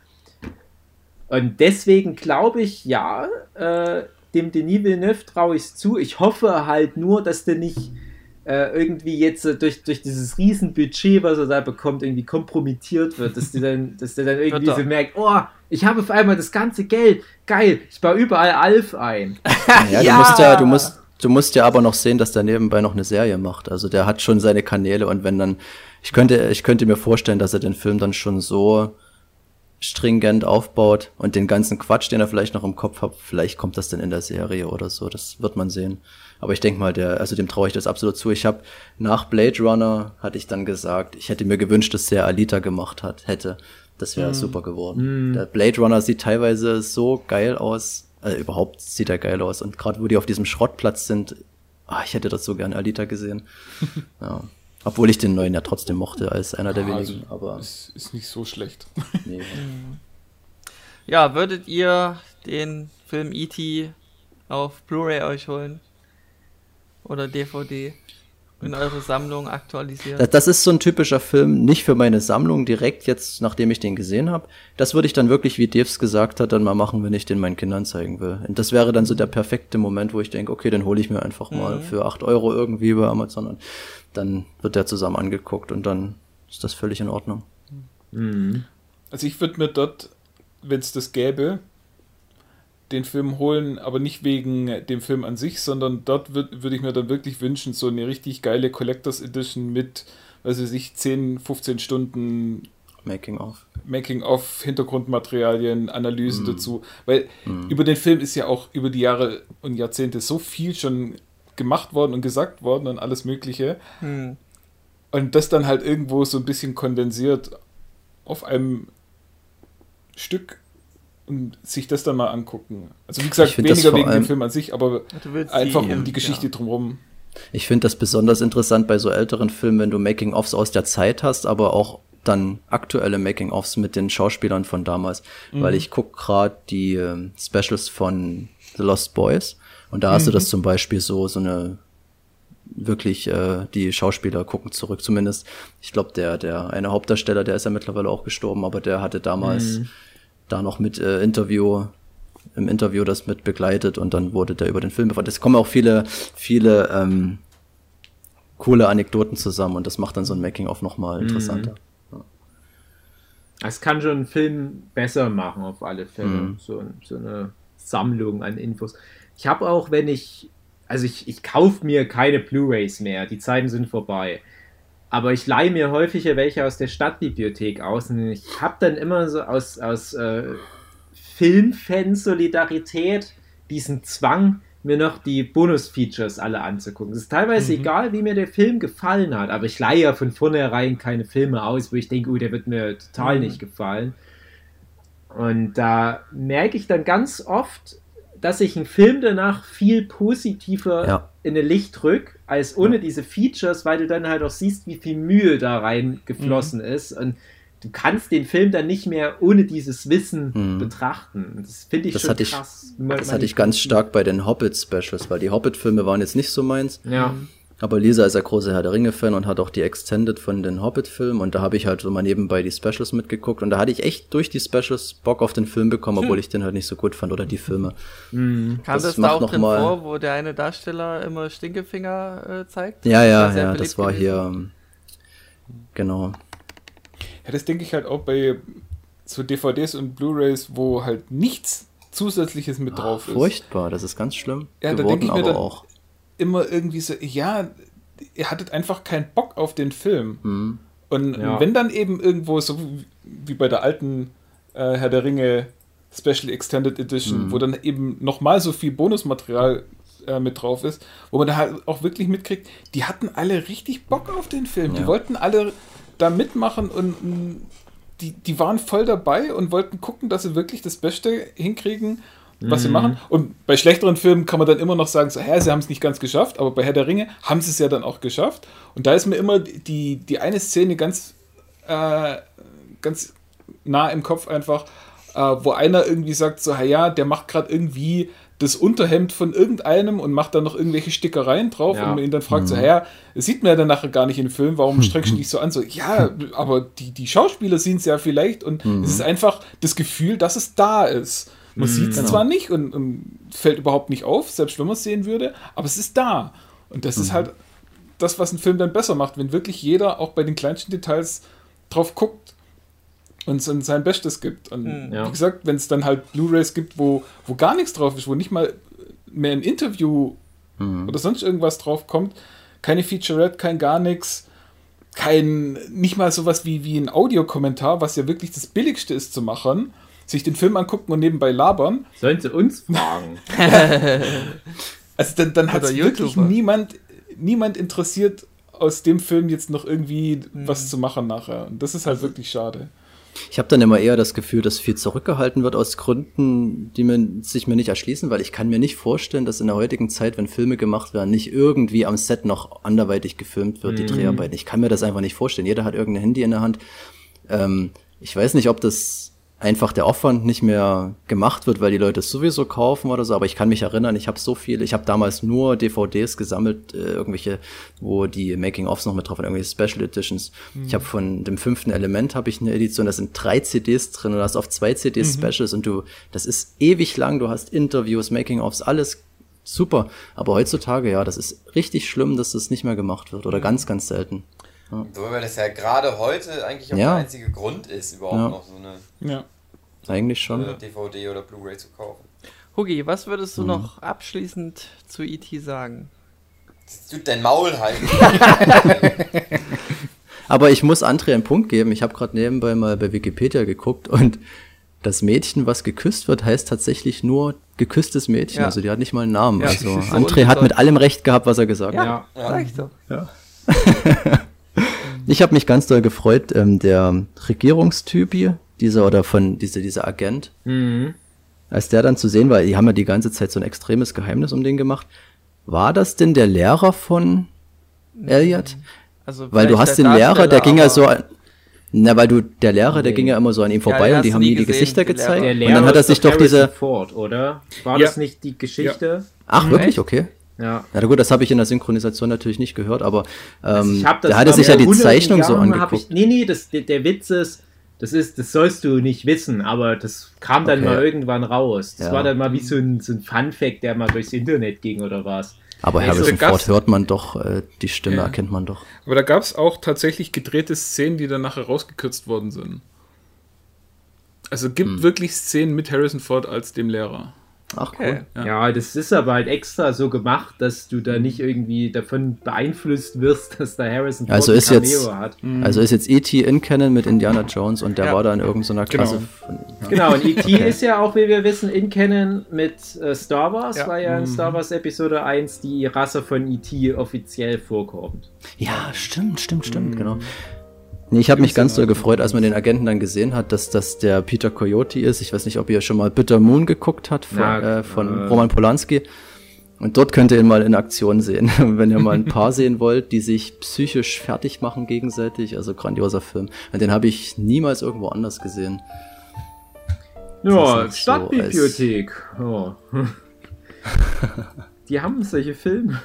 Und deswegen glaube ich, ja, äh, dem Denis Villeneuve traue ich es zu. Ich hoffe halt nur, dass der nicht äh, irgendwie jetzt äh, durch, durch dieses Riesenbudget, was er da bekommt, irgendwie kompromittiert wird, dass der dann, dass der dann irgendwie so merkt, oh, ich habe auf einmal das ganze Geld, geil, ich baue überall Alf ein. ja, ja. Du musst ja, du musst, du musst ja aber noch sehen, dass der nebenbei noch eine Serie macht. Also der hat schon seine Kanäle und wenn dann, ich könnte, ich könnte mir vorstellen, dass er den Film dann schon so stringent aufbaut und den ganzen Quatsch, den er vielleicht noch im Kopf hat, vielleicht kommt das dann in der Serie oder so. Das wird man sehen. Aber ich denke mal, der, also dem traue ich das absolut zu. Ich habe nach Blade Runner hatte ich dann gesagt, ich hätte mir gewünscht, dass der Alita gemacht hat, hätte. Das wäre mm. super geworden. Mm. Der Blade Runner sieht teilweise so geil aus. Also überhaupt sieht er geil aus. Und gerade wo die auf diesem Schrottplatz sind, ah, ich hätte das so gerne Alita gesehen. ja. Obwohl ich den neuen ja trotzdem mochte als einer der ah, wenigen. Also aber ist, ist nicht so schlecht. nee. Ja, würdet ihr den Film E.T. auf Blu-ray euch holen? Oder DVD? in eure Sammlung aktualisiert? Das, das, ist so ein typischer Film, nicht für meine Sammlung direkt jetzt, nachdem ich den gesehen habe. Das würde ich dann wirklich, wie Devs gesagt hat, dann mal machen, wenn ich den meinen Kindern zeigen will. Und das wäre dann so der perfekte Moment, wo ich denke, okay, den hole ich mir einfach mal mhm. für acht Euro irgendwie bei Amazon und dann wird der zusammen angeguckt und dann ist das völlig in Ordnung. Mhm. Also ich würde mir dort, wenn es das gäbe, den Film holen, aber nicht wegen dem Film an sich, sondern dort würde würd ich mir dann wirklich wünschen, so eine richtig geile Collectors Edition mit, weiß ich nicht, 10, 15 Stunden Making of. Making of, Hintergrundmaterialien, Analysen mm. dazu. Weil mm. über den Film ist ja auch über die Jahre und Jahrzehnte so viel schon gemacht worden und gesagt worden und alles Mögliche. Mm. Und das dann halt irgendwo so ein bisschen kondensiert auf einem Stück und sich das dann mal angucken. Also wie gesagt, weniger wegen dem Film an sich, aber einfach um die Geschichte ja. drumherum. Ich finde das besonders interessant bei so älteren Filmen, wenn du Making-ofs aus der Zeit hast, aber auch dann aktuelle Making-ofs mit den Schauspielern von damals, mhm. weil ich gucke gerade die äh, Specials von The Lost Boys und da hast mhm. du das zum Beispiel so so eine wirklich äh, die Schauspieler gucken zurück zumindest. Ich glaube der der eine Hauptdarsteller, der ist ja mittlerweile auch gestorben, aber der hatte damals mhm da noch mit äh, Interview im Interview das mit begleitet und dann wurde der über den Film befragt. Es kommen auch viele, viele ähm, coole Anekdoten zusammen und das macht dann so ein Making-of nochmal mhm. interessanter. Mhm. Es kann schon einen Film besser machen, auf alle Fälle. Mhm. So, so, eine Sammlung an Infos. Ich habe auch, wenn ich, also ich, ich kaufe mir keine Blu-Rays mehr, die Zeiten sind vorbei aber ich leihe mir häufiger welche aus der Stadtbibliothek aus und ich habe dann immer so aus, aus äh, Filmfan-Solidarität diesen Zwang, mir noch die Bonus-Features alle anzugucken. Es ist teilweise mhm. egal, wie mir der Film gefallen hat, aber ich leihe ja von vornherein keine Filme aus, wo ich denke, oh, der wird mir total mhm. nicht gefallen. Und da merke ich dann ganz oft, dass ich einen Film danach viel positiver ja. In ein Licht rück, als ohne ja. diese Features, weil du dann halt auch siehst, wie viel Mühe da rein geflossen mhm. ist. Und du kannst den Film dann nicht mehr ohne dieses Wissen mhm. betrachten. Das finde ich das schon krass. Ich, das hatte ich ganz stark bei den Hobbit-Specials, weil die Hobbit-Filme waren jetzt nicht so meins. Ja. Aber Lisa ist ja großer Herr der Ringe-Fan und hat auch die Extended von den Hobbit-Filmen und da habe ich halt so mal nebenbei die Specials mitgeguckt und da hatte ich echt durch die Specials Bock auf den Film bekommen, obwohl hm. ich den halt nicht so gut fand oder die Filme. Mhm. Kam das, das da auch drin mal vor, wo der eine Darsteller immer Stinkefinger äh, zeigt? Ja, ja, ja, das war gewesen. hier, ähm, genau. Ja, das denke ich halt auch bei so DVDs und Blu-Rays, wo halt nichts Zusätzliches mit drauf Ach, ist. Furchtbar, das ist ganz schlimm. Ja, geworden, da denke ich mir dann, auch immer irgendwie so, ja, ihr hattet einfach keinen Bock auf den Film. Mhm. Und ja. wenn dann eben irgendwo, so wie bei der alten äh, Herr der Ringe Special Extended Edition, mhm. wo dann eben nochmal so viel Bonusmaterial äh, mit drauf ist, wo man da halt auch wirklich mitkriegt, die hatten alle richtig Bock auf den Film. Ja. Die wollten alle da mitmachen und die, die waren voll dabei und wollten gucken, dass sie wirklich das Beste hinkriegen was mhm. sie machen. Und bei schlechteren Filmen kann man dann immer noch sagen, so, hä, sie haben es nicht ganz geschafft, aber bei Herr der Ringe haben sie es ja dann auch geschafft. Und da ist mir immer die, die eine Szene ganz, äh, ganz nah im Kopf einfach, äh, wo einer irgendwie sagt, so, ja, der macht gerade irgendwie das Unterhemd von irgendeinem und macht dann noch irgendwelche Stickereien drauf ja. und man ihn dann fragt, mhm. so, ja, das sieht man ja dann nachher gar nicht im Film, warum streckst du dich so an? So, ja, aber die, die Schauspieler sehen es ja vielleicht und mhm. es ist einfach das Gefühl, dass es da ist. Man mhm, sieht es genau. zwar nicht und, und, fällt überhaupt nicht auf, selbst wenn man es sehen würde, aber es ist da. Und das mhm. ist halt das, was einen Film dann besser macht, wenn wirklich jeder auch bei den kleinsten Details drauf guckt und sein Bestes gibt. Und mhm. ja. wie gesagt, wenn es dann halt Blu-rays gibt, wo, wo gar nichts drauf ist, wo nicht mal mehr ein Interview mhm. oder sonst irgendwas drauf kommt, keine Featurette, kein gar nichts, kein, nicht mal sowas wie, wie ein Audiokommentar, was ja wirklich das Billigste ist zu machen, sich den Film angucken und nebenbei labern. Sollen sie uns fragen? also dann, dann hat wirklich niemand, niemand interessiert, aus dem Film jetzt noch irgendwie mhm. was zu machen nachher. Und das ist halt wirklich schade. Ich habe dann immer eher das Gefühl, dass viel zurückgehalten wird aus Gründen, die mir, sich mir nicht erschließen, weil ich kann mir nicht vorstellen, dass in der heutigen Zeit, wenn Filme gemacht werden, nicht irgendwie am Set noch anderweitig gefilmt wird, die mhm. Dreharbeiten. Ich kann mir das einfach nicht vorstellen. Jeder hat irgendein Handy in der Hand. Ähm, ich weiß nicht, ob das einfach der Aufwand nicht mehr gemacht wird, weil die Leute es sowieso kaufen oder so. Aber ich kann mich erinnern, ich habe so viele, ich habe damals nur DVDs gesammelt, äh, irgendwelche, wo die Making-ofs noch mit drauf waren, irgendwelche Special Editions. Mhm. Ich habe von dem fünften Element habe ich eine Edition, da sind drei CDs drin und hast auf zwei CDs mhm. Specials und du, das ist ewig lang, du hast Interviews, Making-ofs, alles super. Aber heutzutage, ja, das ist richtig schlimm, dass das nicht mehr gemacht wird oder mhm. ganz, ganz selten. Ja. Wobei das ja gerade heute eigentlich auch ja. der einzige Grund ist, überhaupt ja. noch so eine ja. eigentlich schon. DVD oder Blu-ray zu kaufen. Hugi, was würdest du mhm. noch abschließend zu E.T. sagen? Du dein Maul halten. Aber ich muss André einen Punkt geben. Ich habe gerade nebenbei mal bei Wikipedia geguckt und das Mädchen, was geküsst wird, heißt tatsächlich nur geküsstes Mädchen. Ja. Also die hat nicht mal einen Namen. Ja, also André hat mit allem recht gehabt, was er gesagt ja, hat. Ja, sag ich doch. Ja. Ich habe mich ganz doll gefreut, ähm, der Regierungstypi, dieser oder von dieser, dieser Agent, mhm. als der dann zu sehen war, die haben ja die ganze Zeit so ein extremes Geheimnis um den gemacht. War das denn der Lehrer von Elliot? Also Weil du hast den Lehrer, der ging ja so, na, weil du, der Lehrer, der ging ja immer so an ihm vorbei ja, und die haben nie die Gesichter gezeigt. und dann hat er sich doch diese. Ford, oder? War ja. das nicht die Geschichte? Ja. Ach, mhm. wirklich? Okay. Ja. Ja, gut, das habe ich in der Synchronisation natürlich nicht gehört, aber ähm, also da hat er sich ja die Zeichnung so angeguckt. Ich, nee, nee, das, der, der Witz ist, das ist, das sollst du nicht wissen, aber das kam dann okay. mal irgendwann raus. Das ja. war dann mal wie so ein, so ein Fun-Fact, der mal durchs Internet ging oder was. Aber also Harrison Ford hört man doch, äh, die Stimme ja. erkennt man doch. Aber da gab es auch tatsächlich gedrehte Szenen, die dann nachher rausgekürzt worden sind. Also gibt hm. wirklich Szenen mit Harrison Ford als dem Lehrer. Ach cool. Ja. ja. das ist aber halt extra so gemacht, dass du da nicht irgendwie davon beeinflusst wirst, dass da Harrison Ford also ist jetzt, hat. Mhm. Also ist jetzt E.T. in Canon mit Indiana Jones und der ja. war da in irgendeiner genau. Klasse. Genau, von, genau und E.T. ist ja auch, wie wir wissen, in Canon mit äh, Star Wars, ja. weil ja in mhm. Star Wars Episode 1 die Rasse von E.T. offiziell vorkommt. Ja, stimmt, stimmt, stimmt, mhm. genau. Nee, ich habe mich ganz doll gefreut, als man den Agenten dann gesehen hat, dass das der Peter Coyote ist. Ich weiß nicht, ob ihr schon mal Bitter Moon geguckt habt von, Na, äh, von äh. Roman Polanski. Und dort könnt ihr ihn mal in Aktion sehen, wenn ihr mal ein Paar sehen wollt, die sich psychisch fertig machen gegenseitig. Also grandioser Film. Und den habe ich niemals irgendwo anders gesehen. Ja, Stadtbibliothek. So oh. die haben solche Filme.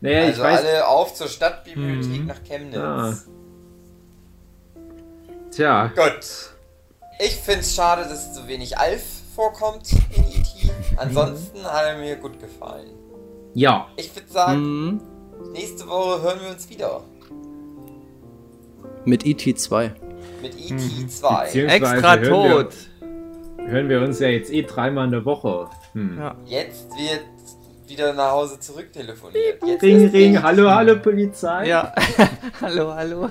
Naja, also ich weiß, alle auf zur Stadtbibliothek mhm. nach Chemnitz. Ah. Tja. Gut. Ich finde es schade, dass so wenig Alf vorkommt in E.T. Ansonsten hat er mir gut gefallen. Ja. Ich würde sagen, mhm. nächste Woche hören wir uns wieder. Mit E.T. 2. Mit E.T. 2. Mhm. Extra tot. Wir, hören wir uns ja jetzt eh dreimal in der Woche. Hm. Ja. Jetzt wird wieder nach Hause zurück telefoniert. Jetzt ring, ring, hallo, hallo, Polizei. Ja. hallo, hallo.